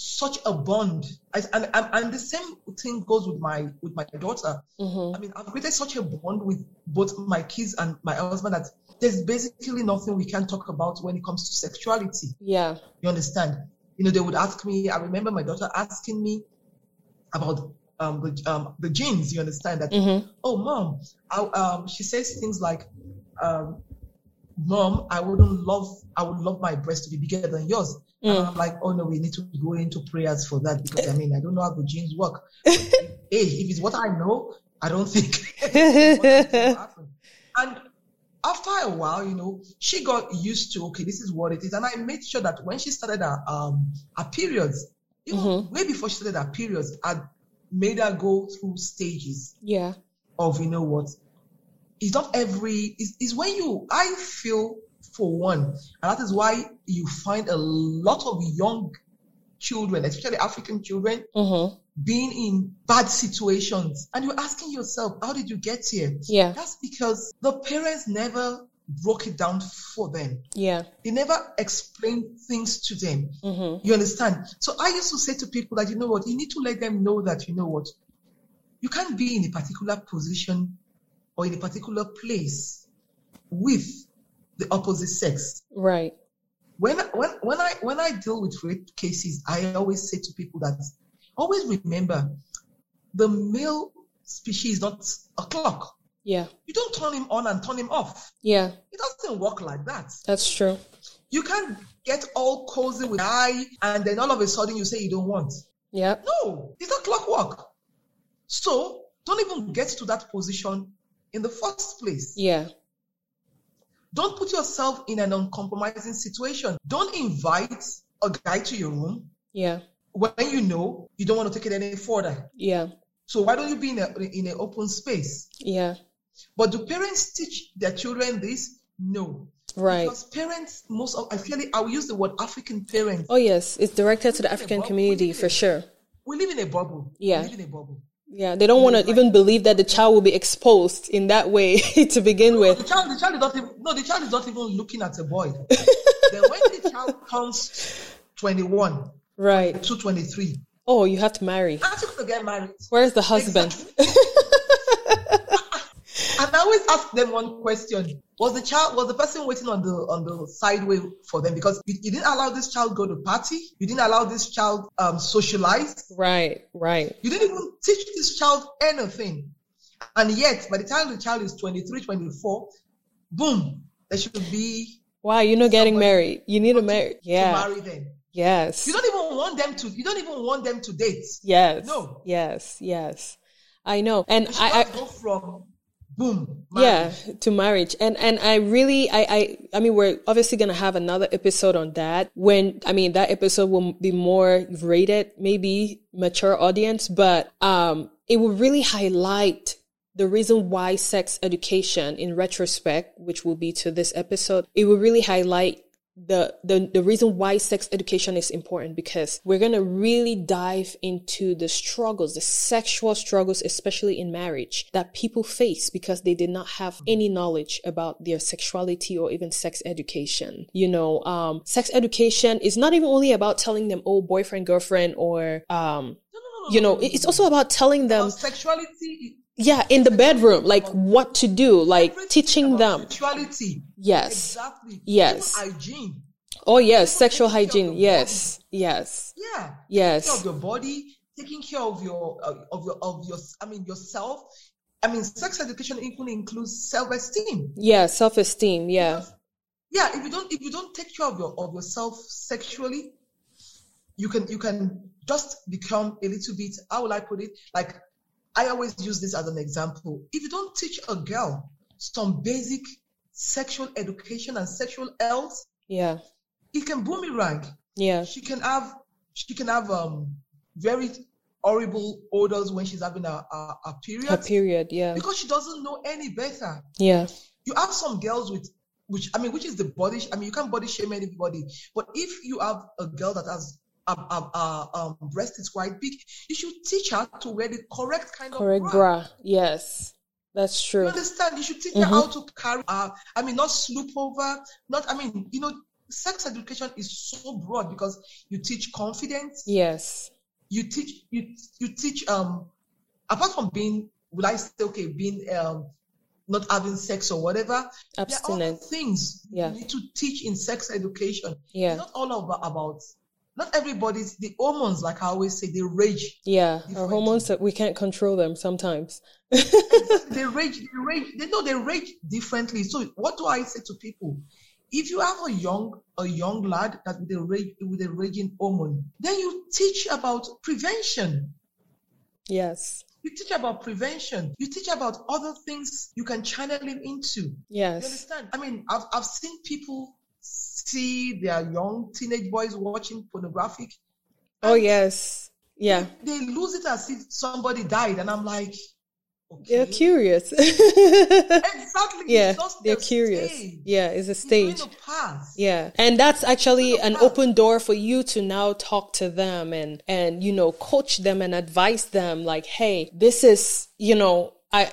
A: such a bond. I, and, and, and the same thing goes with my with my daughter.
B: Mm-hmm.
A: I mean, I've created such a bond with both my kids and my husband that there's basically nothing we can talk about when it comes to sexuality.
B: Yeah.
A: You understand? You know, they would ask me, I remember my daughter asking me about um, the, um, the genes, you understand that,
B: mm-hmm.
A: oh, mom, I, um, she says things like, um, mom, I wouldn't love, I would love my breast to be bigger than yours.
B: Mm.
A: And I'm like, oh no, we need to go into prayers for that because I mean, I don't know how the genes work. hey, if it's what I know, I don't think. And after a while, you know, she got used to okay, this is what it is, and I made sure that when she started her um her periods, even
B: mm-hmm.
A: way before she started her periods, I made her go through stages.
B: Yeah.
A: Of you know what, it's not every. It's, it's when you. I feel for one. And that is why you find a lot of young children, especially African children,
B: mm-hmm.
A: being in bad situations. And you're asking yourself, how did you get here?
B: Yeah.
A: That's because the parents never broke it down for them.
B: Yeah.
A: They never explained things to them.
B: Mm-hmm.
A: You understand? So I used to say to people that, you know what, you need to let them know that, you know what, you can't be in a particular position or in a particular place with the opposite sex.
B: Right.
A: When when when I when I deal with rape cases, I always say to people that always remember the male species is not a clock.
B: Yeah.
A: You don't turn him on and turn him off.
B: Yeah.
A: It doesn't work like that.
B: That's true.
A: You can't get all cozy with I and then all of a sudden you say you don't want.
B: Yeah.
A: No, it's not clockwork. So don't even get to that position in the first place.
B: Yeah.
A: Don't put yourself in an uncompromising situation. Don't invite a guy to your room.
B: Yeah.
A: When you know you don't want to take it any further.
B: Yeah.
A: So why don't you be in a in an open space?
B: Yeah.
A: But do parents teach their children this? No.
B: Right.
A: Because parents, most of I feel it, I will use the word African parents.
B: Oh yes, it's directed to the African community for sure.
A: We live in a bubble.
B: Yeah.
A: We live in a bubble.
B: Yeah, they don't want to even believe that the child will be exposed in that way to begin
A: no,
B: with.
A: The child, the child is not even, no, the child is not even looking at a boy. then when the child turns 21,
B: right,
A: to 23,
B: oh, you have to marry.
A: You going to get married?
B: Where's the husband?
A: Exactly. and I always ask them one question: Was the child, was the person waiting on the on the sideway for them? Because you, you didn't allow this child go to party, you didn't allow this child um, socialize.
B: Right, right.
A: You didn't even teach this child anything, and yet by the time the child is 23, 24, boom, there should be.
B: Why you're not getting married? You need to marry. Yeah.
A: To marry them.
B: Yes.
A: You don't even want them to. You don't even want them to date.
B: Yes.
A: No.
B: Yes. Yes. I know, and I, I
A: go from boom
B: yeah to marriage. And and i really i i i mean we're obviously gonna have another episode on that when i mean that episode will be more rated maybe mature audience but um it will really highlight the reason why sex education in retrospect which will be to this episode it will really highlight the, the the reason why sex education is important because we're gonna really dive into the struggles, the sexual struggles, especially in marriage, that people face because they did not have any knowledge about their sexuality or even sex education. You know, um, sex education is not even only about telling them, oh, boyfriend, girlfriend, or um, you know,
A: no, no,
B: it's also about telling them
A: Because sexuality
B: yeah, in the bedroom, like what to do, like
A: Everything
B: teaching them.
A: Sexuality.
B: Yes.
A: Exactly.
B: Yes.
A: Even hygiene.
B: Oh yes,
A: Even
B: sexual
A: taking care of
B: hygiene. Yes. Yes.
A: Yeah. Taking care
B: Yes.
A: of your body, taking care of your uh, of your of your I mean yourself. I mean, sex education even includes self-esteem.
B: Yeah, self-esteem. Yeah.
A: Yeah, if you don't if you don't take care of your of yourself sexually, you can you can just become a little bit. How will I put it? Like I always use this as an example. If you don't teach a girl some basic sexual education and sexual health,
B: Yeah.
A: it can boomerang.
B: Yeah.
A: She can have she can have um very horrible odors when she's having a a, a period
B: A period. Yeah.
A: because she doesn't know any better.
B: Yeah.
A: You have some girls with which I mean, which is the body. I mean, you can't body shame anybody, but if you have a girl that has a, a um, breast is quite big, you should teach her to wear the correct kind
B: Correct
A: of bra.
B: bra. Yes. That's true.
A: You understand? You should teach her how to carry. Uh, I mean, not sloop over. Not. I mean, you know, sex education is so broad because you teach confidence.
B: Yes.
A: You teach. You you teach. Um, apart from being, would I say okay, being um, not having sex or whatever. There are other things
B: Yeah.
A: you need to teach in sex education.
B: Yeah.
A: It's not all about, about not everybody's the hormones, like I always say, they rage.
B: Yeah. Our hormones that we can't control them sometimes.
A: they rage, they rage, they know they rage differently. So what do I say to people? If you have a young a young lad that with a rage with a raging hormone, then you teach about prevention.
B: Yes.
A: You teach about prevention. You teach about other things you can channel him into. You
B: Yes.
A: understand? I mean, I've, I've seen people see their young teenage boys watching pornographic.
B: Oh yes. Yeah.
A: They lose it as if somebody died. And I'm like,
B: They're curious.
A: Exactly.
B: yeah. They're curious.
A: stage.
B: Yeah. It's a stage. Yeah. And that's actually an open door for you to now talk to them and, and, you know, coach them and advise them like, Hey, this is, you know, I,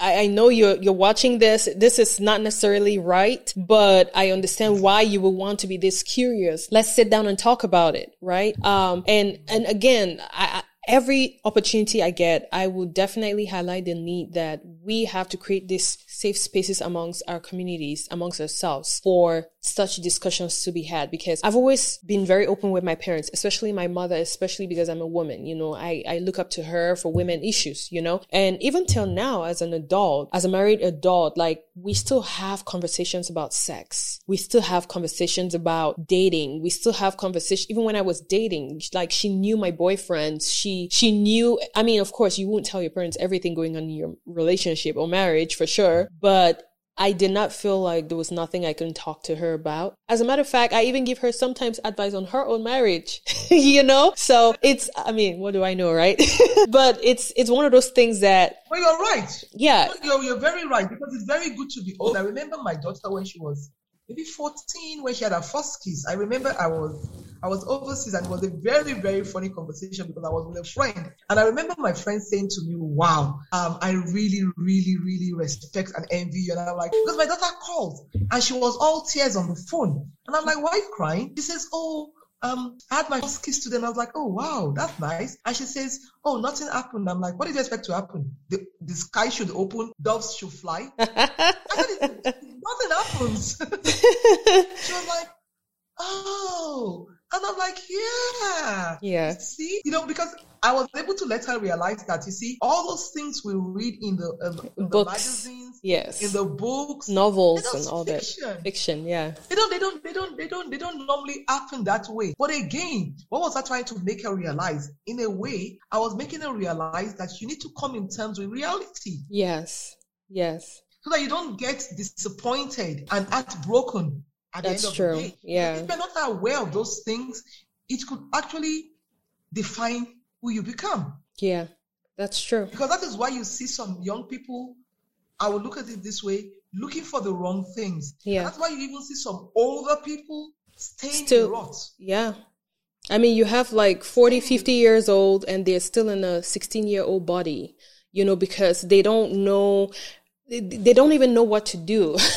B: I know you're, you're watching this. This is not necessarily right, but I understand why you would want to be this curious. Let's sit down and talk about it. Right. Um, and, and again, I every opportunity I get, I will definitely highlight the need that we have to create these safe spaces amongst our communities, amongst ourselves for such discussions to be had. Because I've always been very open with my parents, especially my mother, especially because I'm a woman. You know, I, I look up to her for women issues, you know, and even till now as an adult, as a married adult, like we still have conversations about sex. We still have conversations about dating. We still have conversations, even when I was dating, like she knew my boyfriend. She, she knew, I mean, of course, you won't tell your parents everything going on in your relationship or marriage for sure, but I did not feel like there was nothing I couldn't talk to her about. As a matter of fact, I even give her sometimes advice on her own marriage, you know? So it's, I mean, what do I know, right? but it's, it's one of those things that,
A: Well, you're right.
B: yeah,
A: You're, you're very right because it's very good to be old. I remember my daughter when she was maybe 14 when she had her first kiss. I remember I was I was overseas and it was a very very funny conversation because I was with a friend and I remember my friend saying to me, "Wow, um, I really really really respect and envy you." And I'm like, because my daughter called and she was all tears on the phone and I'm like, "Why are you crying?" She says, "Oh." Um, I had my first kiss today and I was like, oh wow, that's nice. And she says, oh, nothing happened. I'm like, what did you expect to happen? The, the sky should open, doves should fly. I said, "It- nothing happens. she was like, oh. And I'm like, yeah.
B: yeah,
A: See, you know, because I was able to let her realize that, you see, all those things we read in the, uh, in the magazines,
B: yes,
A: in the books,
B: novels and all that
A: fiction.
B: fiction. Yeah,
A: They don't, they don't, they don't, they don't, they don't normally happen that way. But again, what was I trying to make her realize? In a way, I was making her realize that you need to come in terms with reality
B: yes, yes,
A: so that you don't get disappointed and heartbroken at
B: That's
A: the end
B: true.
A: of the day.
B: Yeah.
A: If you're not aware of those things, it could actually define who you become.
B: yeah. That's true.
A: Because that is why you see some young people, I will look at it this way, looking for the wrong things.
B: Yeah.
A: That's why you even see some older people staying
B: Still-
A: in the.
B: Yeah. I mean, you have like 40, 50 years old and they're still in a 16 year old body, you know, because they don't know, they, they don't even know what to do.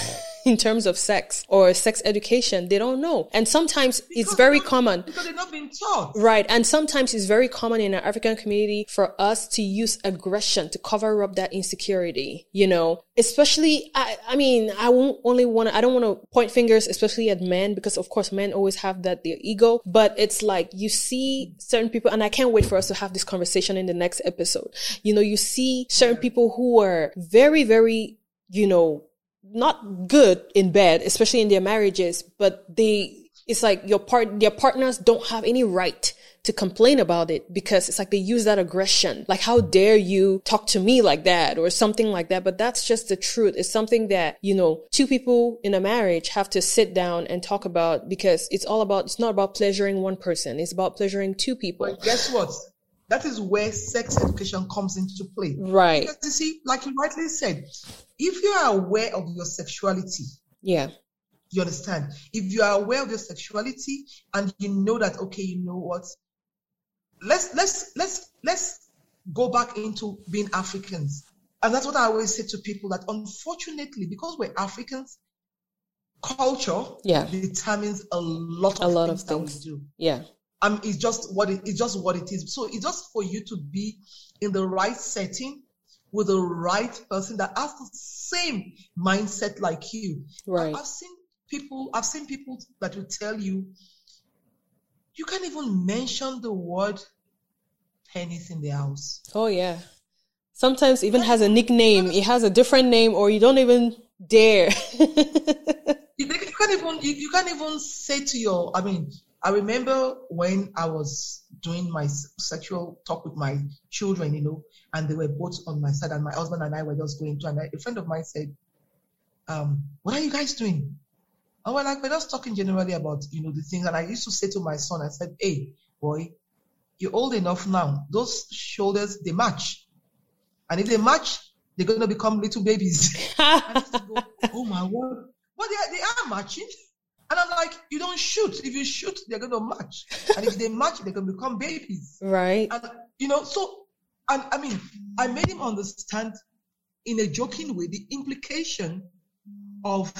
B: in terms of sex or sex education. They don't know. And sometimes
A: Because
B: it's very common.
A: Because they're not being taught.
B: Right. And sometimes it's very common in our African community for us to use aggression to cover up that insecurity, you know, especially, I, I mean, I won't only want to, I don't want to point fingers, especially at men, because of course men always have that, their ego, but it's like you see certain people, and I can't wait for us to have this conversation in the next episode. You know, you see certain people who are very, very, you know, not good in bed, especially in their marriages, but they, it's like your part, their partners don't have any right to complain about it because it's like they use that aggression. Like, how dare you talk to me like that or something like that? But that's just the truth. It's something that, you know, two people in a marriage have to sit down and talk about because it's all about, it's not about pleasuring one person. It's about pleasuring two people.
A: But guess what? That is where sex education comes into play.
B: Right.
A: Because you see, like you rightly said, if you are aware of your sexuality,
B: Yeah.
A: you understand? If you are aware of your sexuality and you know that, okay, you know what? Let's let's let's let's go back into being Africans. And that's what I always say to people that unfortunately, because we're Africans, culture
B: Yeah.
A: determines a lot of
B: A lot
A: things
B: of
A: that we
B: things.
A: do.
B: Yeah.
A: um, it's just what it, it's just what it is. So it's just for you to be in the right setting with the right person that has the same mindset like you.
B: Right.
A: I've seen people. I've seen people that will tell you you can't even mention the word penis in the house.
B: Oh yeah. Sometimes even has a nickname. It has a different name or you don't even dare.
A: You, you can't even you, you can't even say to your. I mean, I remember when I was doing my sexual talk with my children, you know, and they were both on my side, and my husband and I were just going to, and a friend of mine said, um, "What are you guys doing?" And we're like, we're just talking generally about, you know, the things. And I used to say to my son, I said, "Hey, boy, you're old enough now. Those shoulders they match, and if they match, they're going to become little babies." I used to go, oh my word. But they are, they are matching. And I'm like, you don't shoot. If you shoot, they're going to match. And if they match, they're going to become babies.
B: right.
A: And, you know, so, and I mean, I made him understand in a joking way the implication of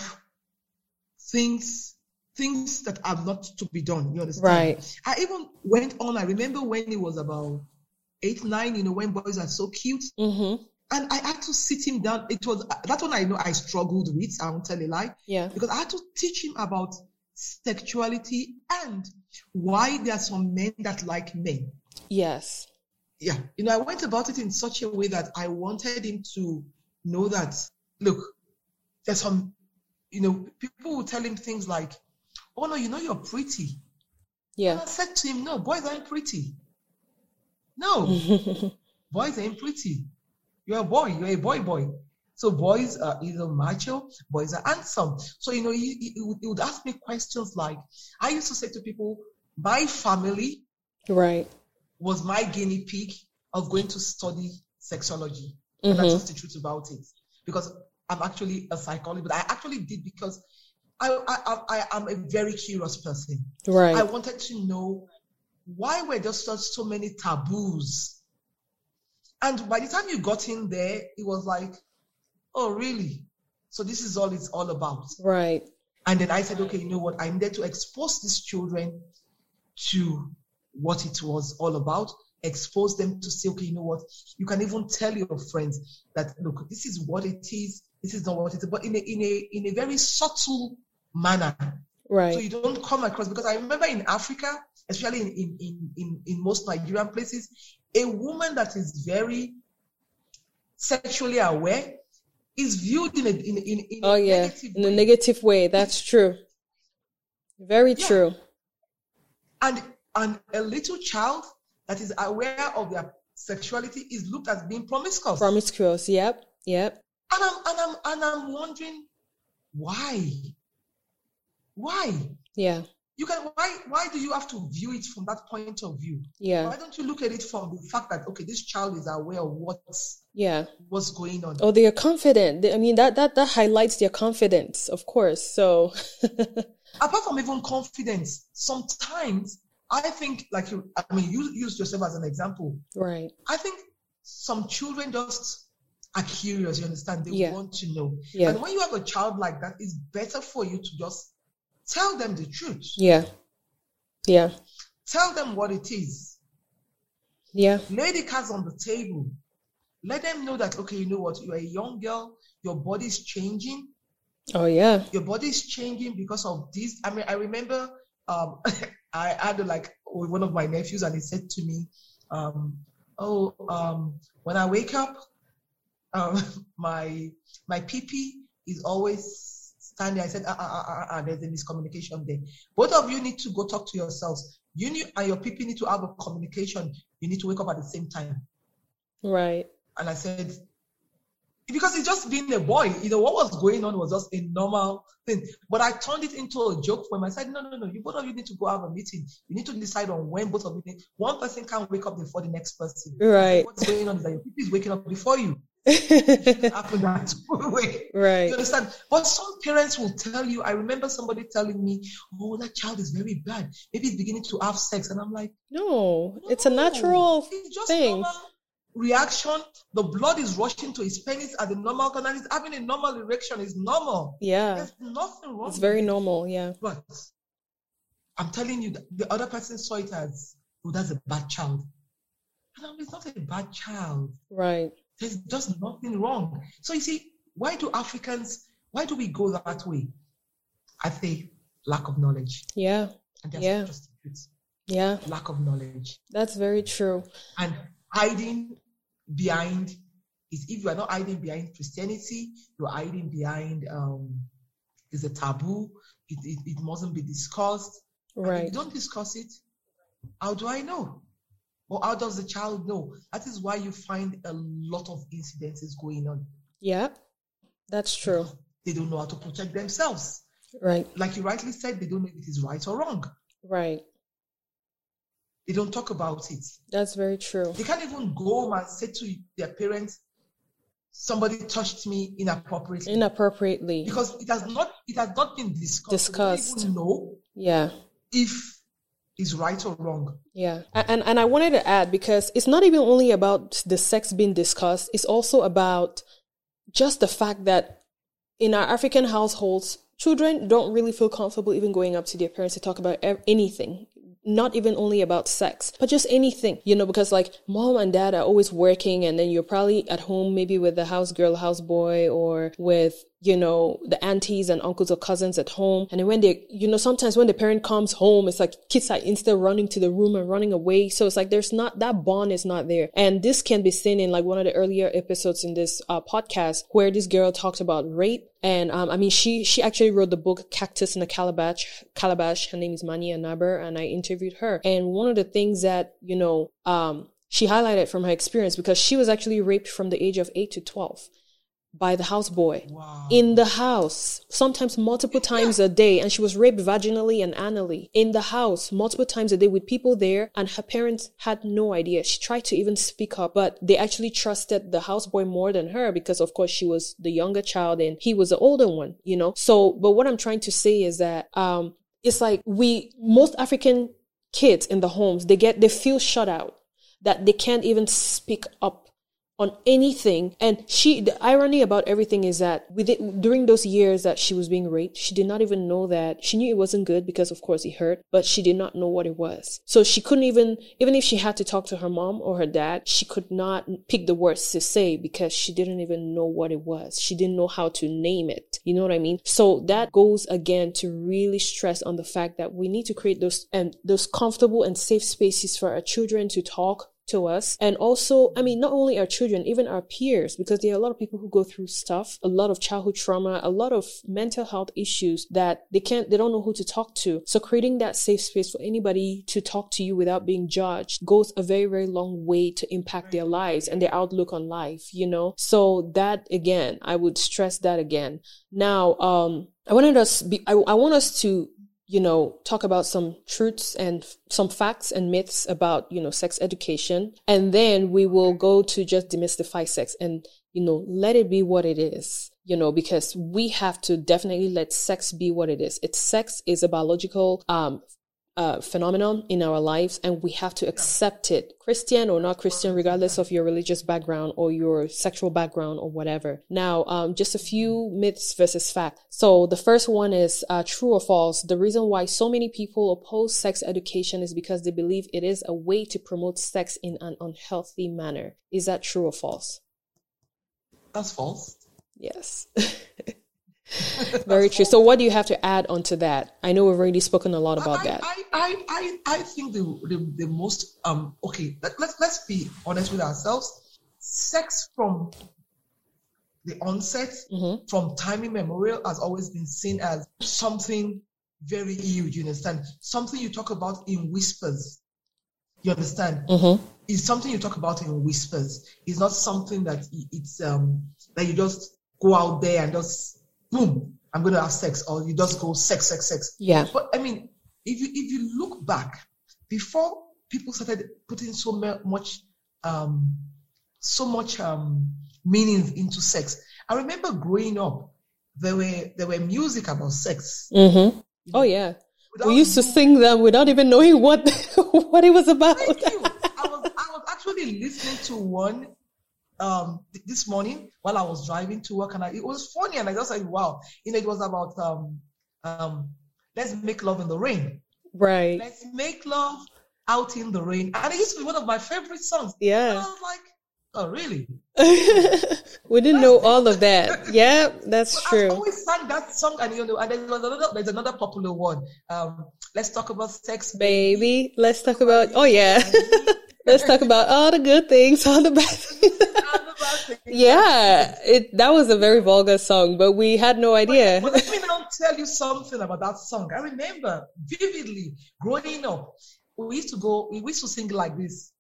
A: things, things that are not to be done. You understand?
B: Right.
A: I even went on. I remember when it was about eight, nine, you know, when boys are so cute.
B: Mm-hmm.
A: And I had to sit him down. It was that one I know I struggled with. I won't tell a lie
B: Yeah.
A: because I had to teach him about sexuality and why there are some men that like men.
B: Yes.
A: Yeah, you know, I went about it in such a way that I wanted him to know that look, there's some, you know, people will tell him things like, "Oh no, you know you're pretty." And
B: Yeah.
A: I said to him, "No, boys aren't pretty. No, boys aren't pretty. You're a boy. You're a boy boy. So boys are either macho, boys are handsome. So you know, he, he, he would, ask me questions like, I used to say to people, my family
B: right.
A: was my guinea pig of going to study sexology. And that's
B: mm-hmm.
A: just the truth about it. Because I'm actually a psychologist, but I actually did because I, I, I, I am a very curious person.
B: Right, I
A: wanted to know why were there such so many taboos. And by the time you got in there, it was like, oh, really? So this is all it's all about.
B: Right.
A: And then I said, okay, you know what? I'm there to expose these children to what it was all about, expose them to say, okay, you know what? You can even tell your friends that, look, this is what it is. This is not what it is, but in a, in a, in a very subtle manner.
B: Right.
A: So you don't come across, because I remember in Africa, especially in, in, in, in, in most Nigerian places, a woman that is very sexually aware is viewed in a, in, in, in
B: Oh
A: a
B: yeah.
A: negative
B: In a
A: way.
B: negative way. That's true. Very
A: Yeah.
B: true.
A: and and a little child that is aware of their sexuality is looked as being promiscuous.
B: Promiscuous. Yep. Yep.
A: and I'm and I'm and I'm wondering why? Why?
B: Yeah.
A: You can why why do you have to view it from that point of view?
B: Yeah.
A: Why don't you look at it from the fact that okay, this child is aware of what's
B: Yeah.
A: what's going on?
B: Oh, they are confident. I mean, that, that, that highlights their confidence, of course. So,
A: Apart from even confidence, sometimes I think like you I mean you use yourself as an example.
B: right.
A: I think some children just are curious. You understand? They
B: Yeah.
A: want to know.
B: Yeah.
A: And when you have a child like that, it's better for you to just tell them the truth.
B: Yeah. Yeah.
A: Tell them what it is.
B: Yeah.
A: Lay the cards on the table. Let them know that okay, you know what? You're a young girl. Your body's changing.
B: Oh yeah.
A: Your body's changing because of this. I mean, I remember um, I had like with one of my nephews, and he said to me, um, "Oh, um, when I wake up, um, my my PP is always standing." I said, "Ah, ah, ah, ah, ah, there's a miscommunication there. Both of you need to go talk to yourselves. You need, and your PP need to have a communication. You need to wake up at the same time."
B: Right.
A: And I said, because it's just being a boy, you know, what was going on was just a normal thing. But I turned it into a joke for him. I said, no, no, no, you both of you need to go have a meeting. You need to decide on when both of you need. One person can't wake up before the next person.
B: Right.
A: What's going on is that your people is waking up before you. It happened that way. You understand? But some parents will tell you, I remember somebody telling me, oh, that child is very bad. Maybe it's beginning to have sex. And I'm like,
B: No, it's a natural
A: it's just
B: thing.
A: normal reaction. The blood is rushing to his penis at the normal canal. He's having a normal erection. It's normal.
B: Yeah.
A: There's nothing wrong.
B: It's very normal. Yeah.
A: But I'm telling you, the other person saw it as, oh, that's a bad child. And I'm, it's not a bad child.
B: Right.
A: There's just nothing wrong. So you see, why do Africans, why do we go that way? I say lack of knowledge.
B: Yeah.
A: And that's
B: Yeah. Yeah.
A: lack of knowledge.
B: That's very true.
A: And hiding behind is if you are not hiding behind Christianity, you're hiding behind um is a taboo. It, it, it mustn't be discussed.
B: Right.
A: you don't discuss it, how do I know? Or how does the child know? That is why you find a lot of incidences going on.
B: Yeah. That's true.
A: They don't know how to protect themselves.
B: Right.
A: Like you rightly said, they don't know if it is right or wrong.
B: Right.
A: They don't talk about it.
B: That's very true.
A: They can't even go home and say to their parents, somebody touched me inappropriately.
B: Inappropriately.
A: because it has not it has not been discussed. They don't
B: Discussed.
A: know
B: Yeah.
A: if it's right or wrong.
B: Yeah. And and I wanted to add because it's not even only about the sex being discussed, it's also about just the fact that in our African households, children don't really feel comfortable even going up to their parents to talk about anything. Not even only about sex, but just anything, you know, because like mom and dad are always working and then you're probably at home maybe with the house girl, house boy, or with you know, the aunties and uncles or cousins at home. And when they, you know, sometimes when the parent comes home, it's like kids are instead running to the room and running away. So it's like there's not, that bond is not there. And this can be seen in like one of the earlier episodes in this uh, podcast where this girl talked about rape. And, um, I mean, she, she actually wrote the book Cactus in a Calabash, Calabash. Her name is Mania Naber and I interviewed her. And one of the things that, you know, um, she highlighted from her experience because she was actually raped from the age of 8 to 12 by the houseboy
A: Wow.
B: in the house, sometimes multiple times a day. And she was raped vaginally and anally in the house multiple times a day with people there. And her parents had no idea. She tried to even speak up, but they actually trusted the houseboy more than her because, of course, she was the younger child and he was the older one, you know? So, but what I'm trying to say is that, um, it's like we, most African kids in the homes, they get, they feel shut out that they can't even speak up on anything. And she, the irony about everything is that with it, during those years that she was being raped, she did not even know that she knew it wasn't good because of course it hurt, but she did not know what it was. So she couldn't even, even if she had to talk to her mom or her dad, she could not pick the words to say because she didn't even know what it was. She didn't know how to name it. You know what I mean? So that goes again to really stress on the fact that we need to create those and those comfortable and safe spaces for our children to talk to us. And also i mean not only our children even our peers because there are a lot of people who go through stuff a lot of childhood trauma a lot of mental health issues that they can't they don't know who to talk to. So creating that safe space for anybody to talk to you without being judged goes a very very long way to impact their lives and their outlook on life you know? So that again i would stress that again. Now um i wanted us be i, I want us to you know, talk about some truths and f- some facts and myths about, you know, sex education. And then we will go to just demystify sex and, you know, let it be what it is, you know, because we have to definitely let sex be what it is. It's sex is a biological, um, uh, phenomenon in our lives and we have to accept it. Christian or not christian regardless of your religious background or your sexual background or whatever. Now um, just a few myths versus fact. So the first one is uh, true or false. The reason why so many people oppose sex education is because they believe it is a way to promote sex in an unhealthy manner. Is that true or false?
A: That's false.
B: Yes Very true. So, what do you have to add onto that? I know we've already spoken a lot about
A: I,
B: that.
A: I, I, I, I think the, the, the most um okay. Let, let's let's be honest with ourselves. Sex from the onset,
B: mm-hmm.
A: from time immemorial, has always been seen as something very huge. You understand? Something you talk about in whispers. You understand?
B: Mm-hmm.
A: It's something you talk about in whispers. It's not something that it's um that you just go out there and just boom, I'm going to have sex, or you just go sex, sex, sex.
B: Yeah.
A: But I mean, if you if you look back, before people started putting so much um so much um meaning into sex, I remember growing up, there were there were music about sex.
B: Mm-hmm. Oh yeah. Without we used to sing them without even knowing what what it was about.
A: I was I was actually listening to one um, this morning while I was driving to work, and I, it was funny, and I just said, "Wow!" You know, it was about um, um, let's make love in the rain.
B: Right.
A: Let's make love out in the rain, and it used to be one of my favorite songs.
B: Yeah.
A: And I was like, "Oh, really?"
B: we didn't know all of that. Yeah, that's true.
A: I always sang that song, and you know, and there's another, there's another popular one. Um, let's talk about sex,
B: baby. Let's talk about. Oh yeah. Let's talk about all the good things, all the bad things. yeah, it that was a very vulgar song, but we had no idea.
A: But, but let me now tell you something about that song. I remember vividly growing up. We used to go. We used to sing like this.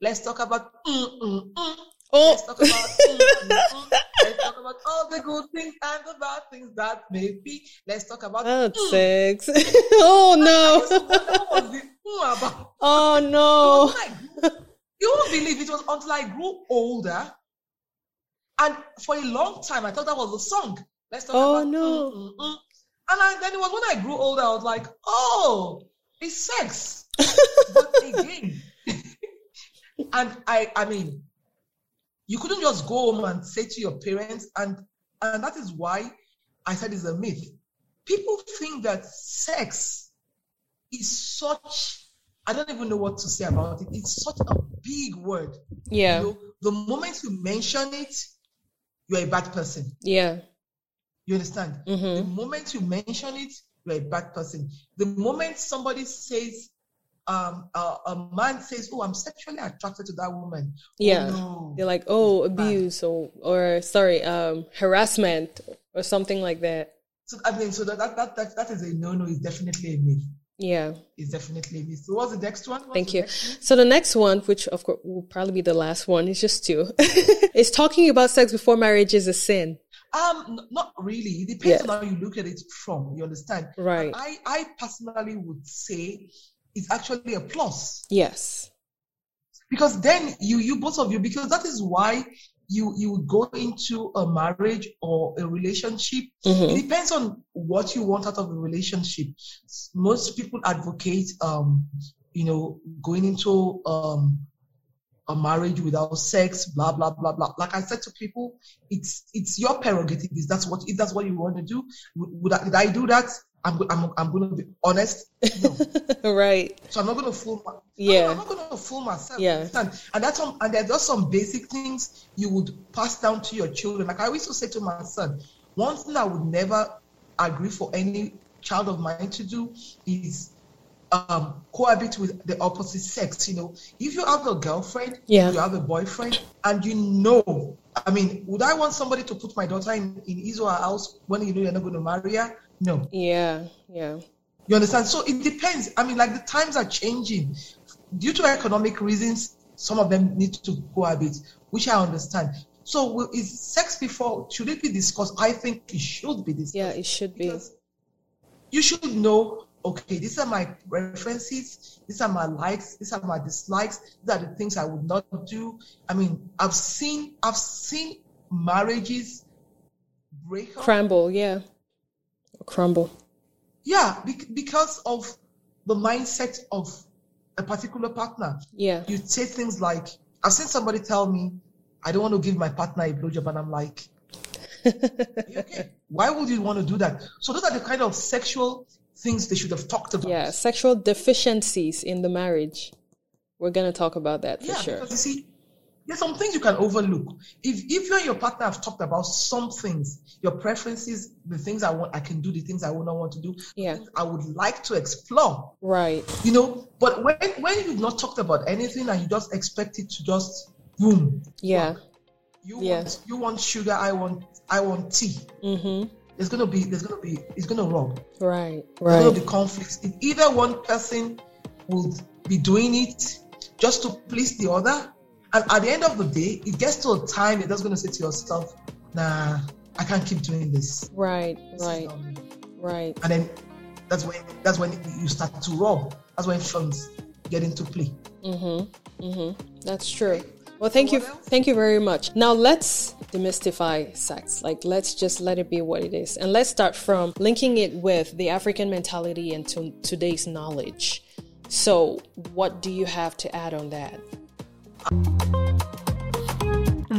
A: Let's talk about. Mm, mm, mm. Oh. Let's talk about. Mm, mm, mm. Let's talk about all the good things and the bad things that may be. Let's talk about.
B: Oh, sex. oh
A: no.
B: Oh no.
A: You won't believe it was until I grew older. And for a long time, I thought that was a song. Let's talk
B: oh,
A: about
B: no.
A: Mm, mm, mm. And I, then it was when I grew older, I was like, oh, it's sex. but again, and I, I mean, you couldn't just go home and say to your parents, and and that is why I said it's a myth. People think that sex is such I don't even know what to say about it. It's such a big word.
B: Yeah.
A: You know, the moment you mention it, you're a bad person.
B: Yeah.
A: You understand?
B: Mm-hmm.
A: The moment you mention it, you're a bad person. The moment somebody says, um, uh, a man says, "Oh, I'm sexually attracted to that woman,"
B: oh, yeah, oh, no. they're like, "Oh, abuse," or or sorry, um, harassment, or something like that.
A: So I mean, so that that that, that is a no no. Is definitely a myth.
B: Yeah.
A: It's definitely me. So what's the next one? What's
B: Thank you. So the next one, which of course will probably be the last one, is just two. is talking about sex before marriage is a sin.
A: Um, not really. It depends yeah. on how you look at it from. You understand?
B: Right.
A: I, I personally would say it's actually a plus.
B: Yes.
A: Because then you, you both of you, because that is why you you would go into a marriage or a relationship.
B: Mm-hmm.
A: It depends on what you want out of a relationship. Most people advocate, um, you know, going into um, a marriage without sex, blah blah blah blah. Like I said to people, it's it's your prerogative. Is that's what if that's what you want to do? Would, would I, did I do that? I'm, I'm, I'm going to be honest.
B: No. right.
A: So I'm not going to fool. My,
B: yeah.
A: I'm not going to fool myself.
B: Yeah.
A: And, and that's some, and there's just some basic things you would pass down to your children. Like I used to say to my son, one thing I would never agree for any child of mine to do is um, cohabit with the opposite sex. You know, if you have a girlfriend,
B: yeah.
A: you have a boyfriend, and you know, I mean, would I want somebody to put my daughter in, in his or her house when you know you're not going to marry her? No.
B: Yeah, yeah.
A: You understand? So it depends. I mean, like the times are changing. Due to economic reasons, some of them need to cohabit, which I understand. So is sex before, should it be discussed? I think it should be discussed.
B: Yeah, it should be.
A: You should know, okay, these are my preferences, these are my likes, these are my dislikes, these are the things I would not do. I mean, I've seen, I've seen marriages break up.
B: Crumble, yeah crumble?
A: Yeah, because of the mindset of a particular partner.
B: Yeah.
A: You say things like, I've seen somebody tell me, I don't want to give my partner a blowjob, and I'm like, okay, why would you want to do that? So those are the kind of sexual things they should have talked about.
B: Yeah, sexual deficiencies in the marriage. We're gonna talk about that for
A: yeah,
B: sure.
A: Because you see, there's some things you can overlook. If if you and your partner have talked about some things, your preferences, the things I want, I can do, the things I would not want to do,
B: yeah,
A: I would like to explore.
B: Right.
A: You know, but when when you've not talked about anything and you just expect it to just boom.
B: Yeah.
A: Work, you yeah. want you want sugar, I want I want tea.
B: Mm-hmm.
A: There's gonna be there's gonna be it's gonna rub.
B: Right. Right.
A: There's gonna be conflicts. If either one person will be doing it just to please the other, and at the end of the day, it gets to a time you're just gonna say to yourself, Nah, I can't keep doing this.
B: Right. This right. Right.
A: And then that's when that's when you start to rub. That's when films get into play.
B: Mm-hmm. Mm-hmm. That's true. Well, thank you, thank you very much. Now let's demystify sex. Like, let's just let it be what it is, and let's start from linking it with the African mentality and to today's knowledge. So, what do you have to add on that? Thank you.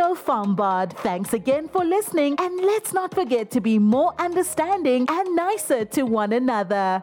C: Thanks again for listening, and let's not forget to be more understanding and nicer to one another.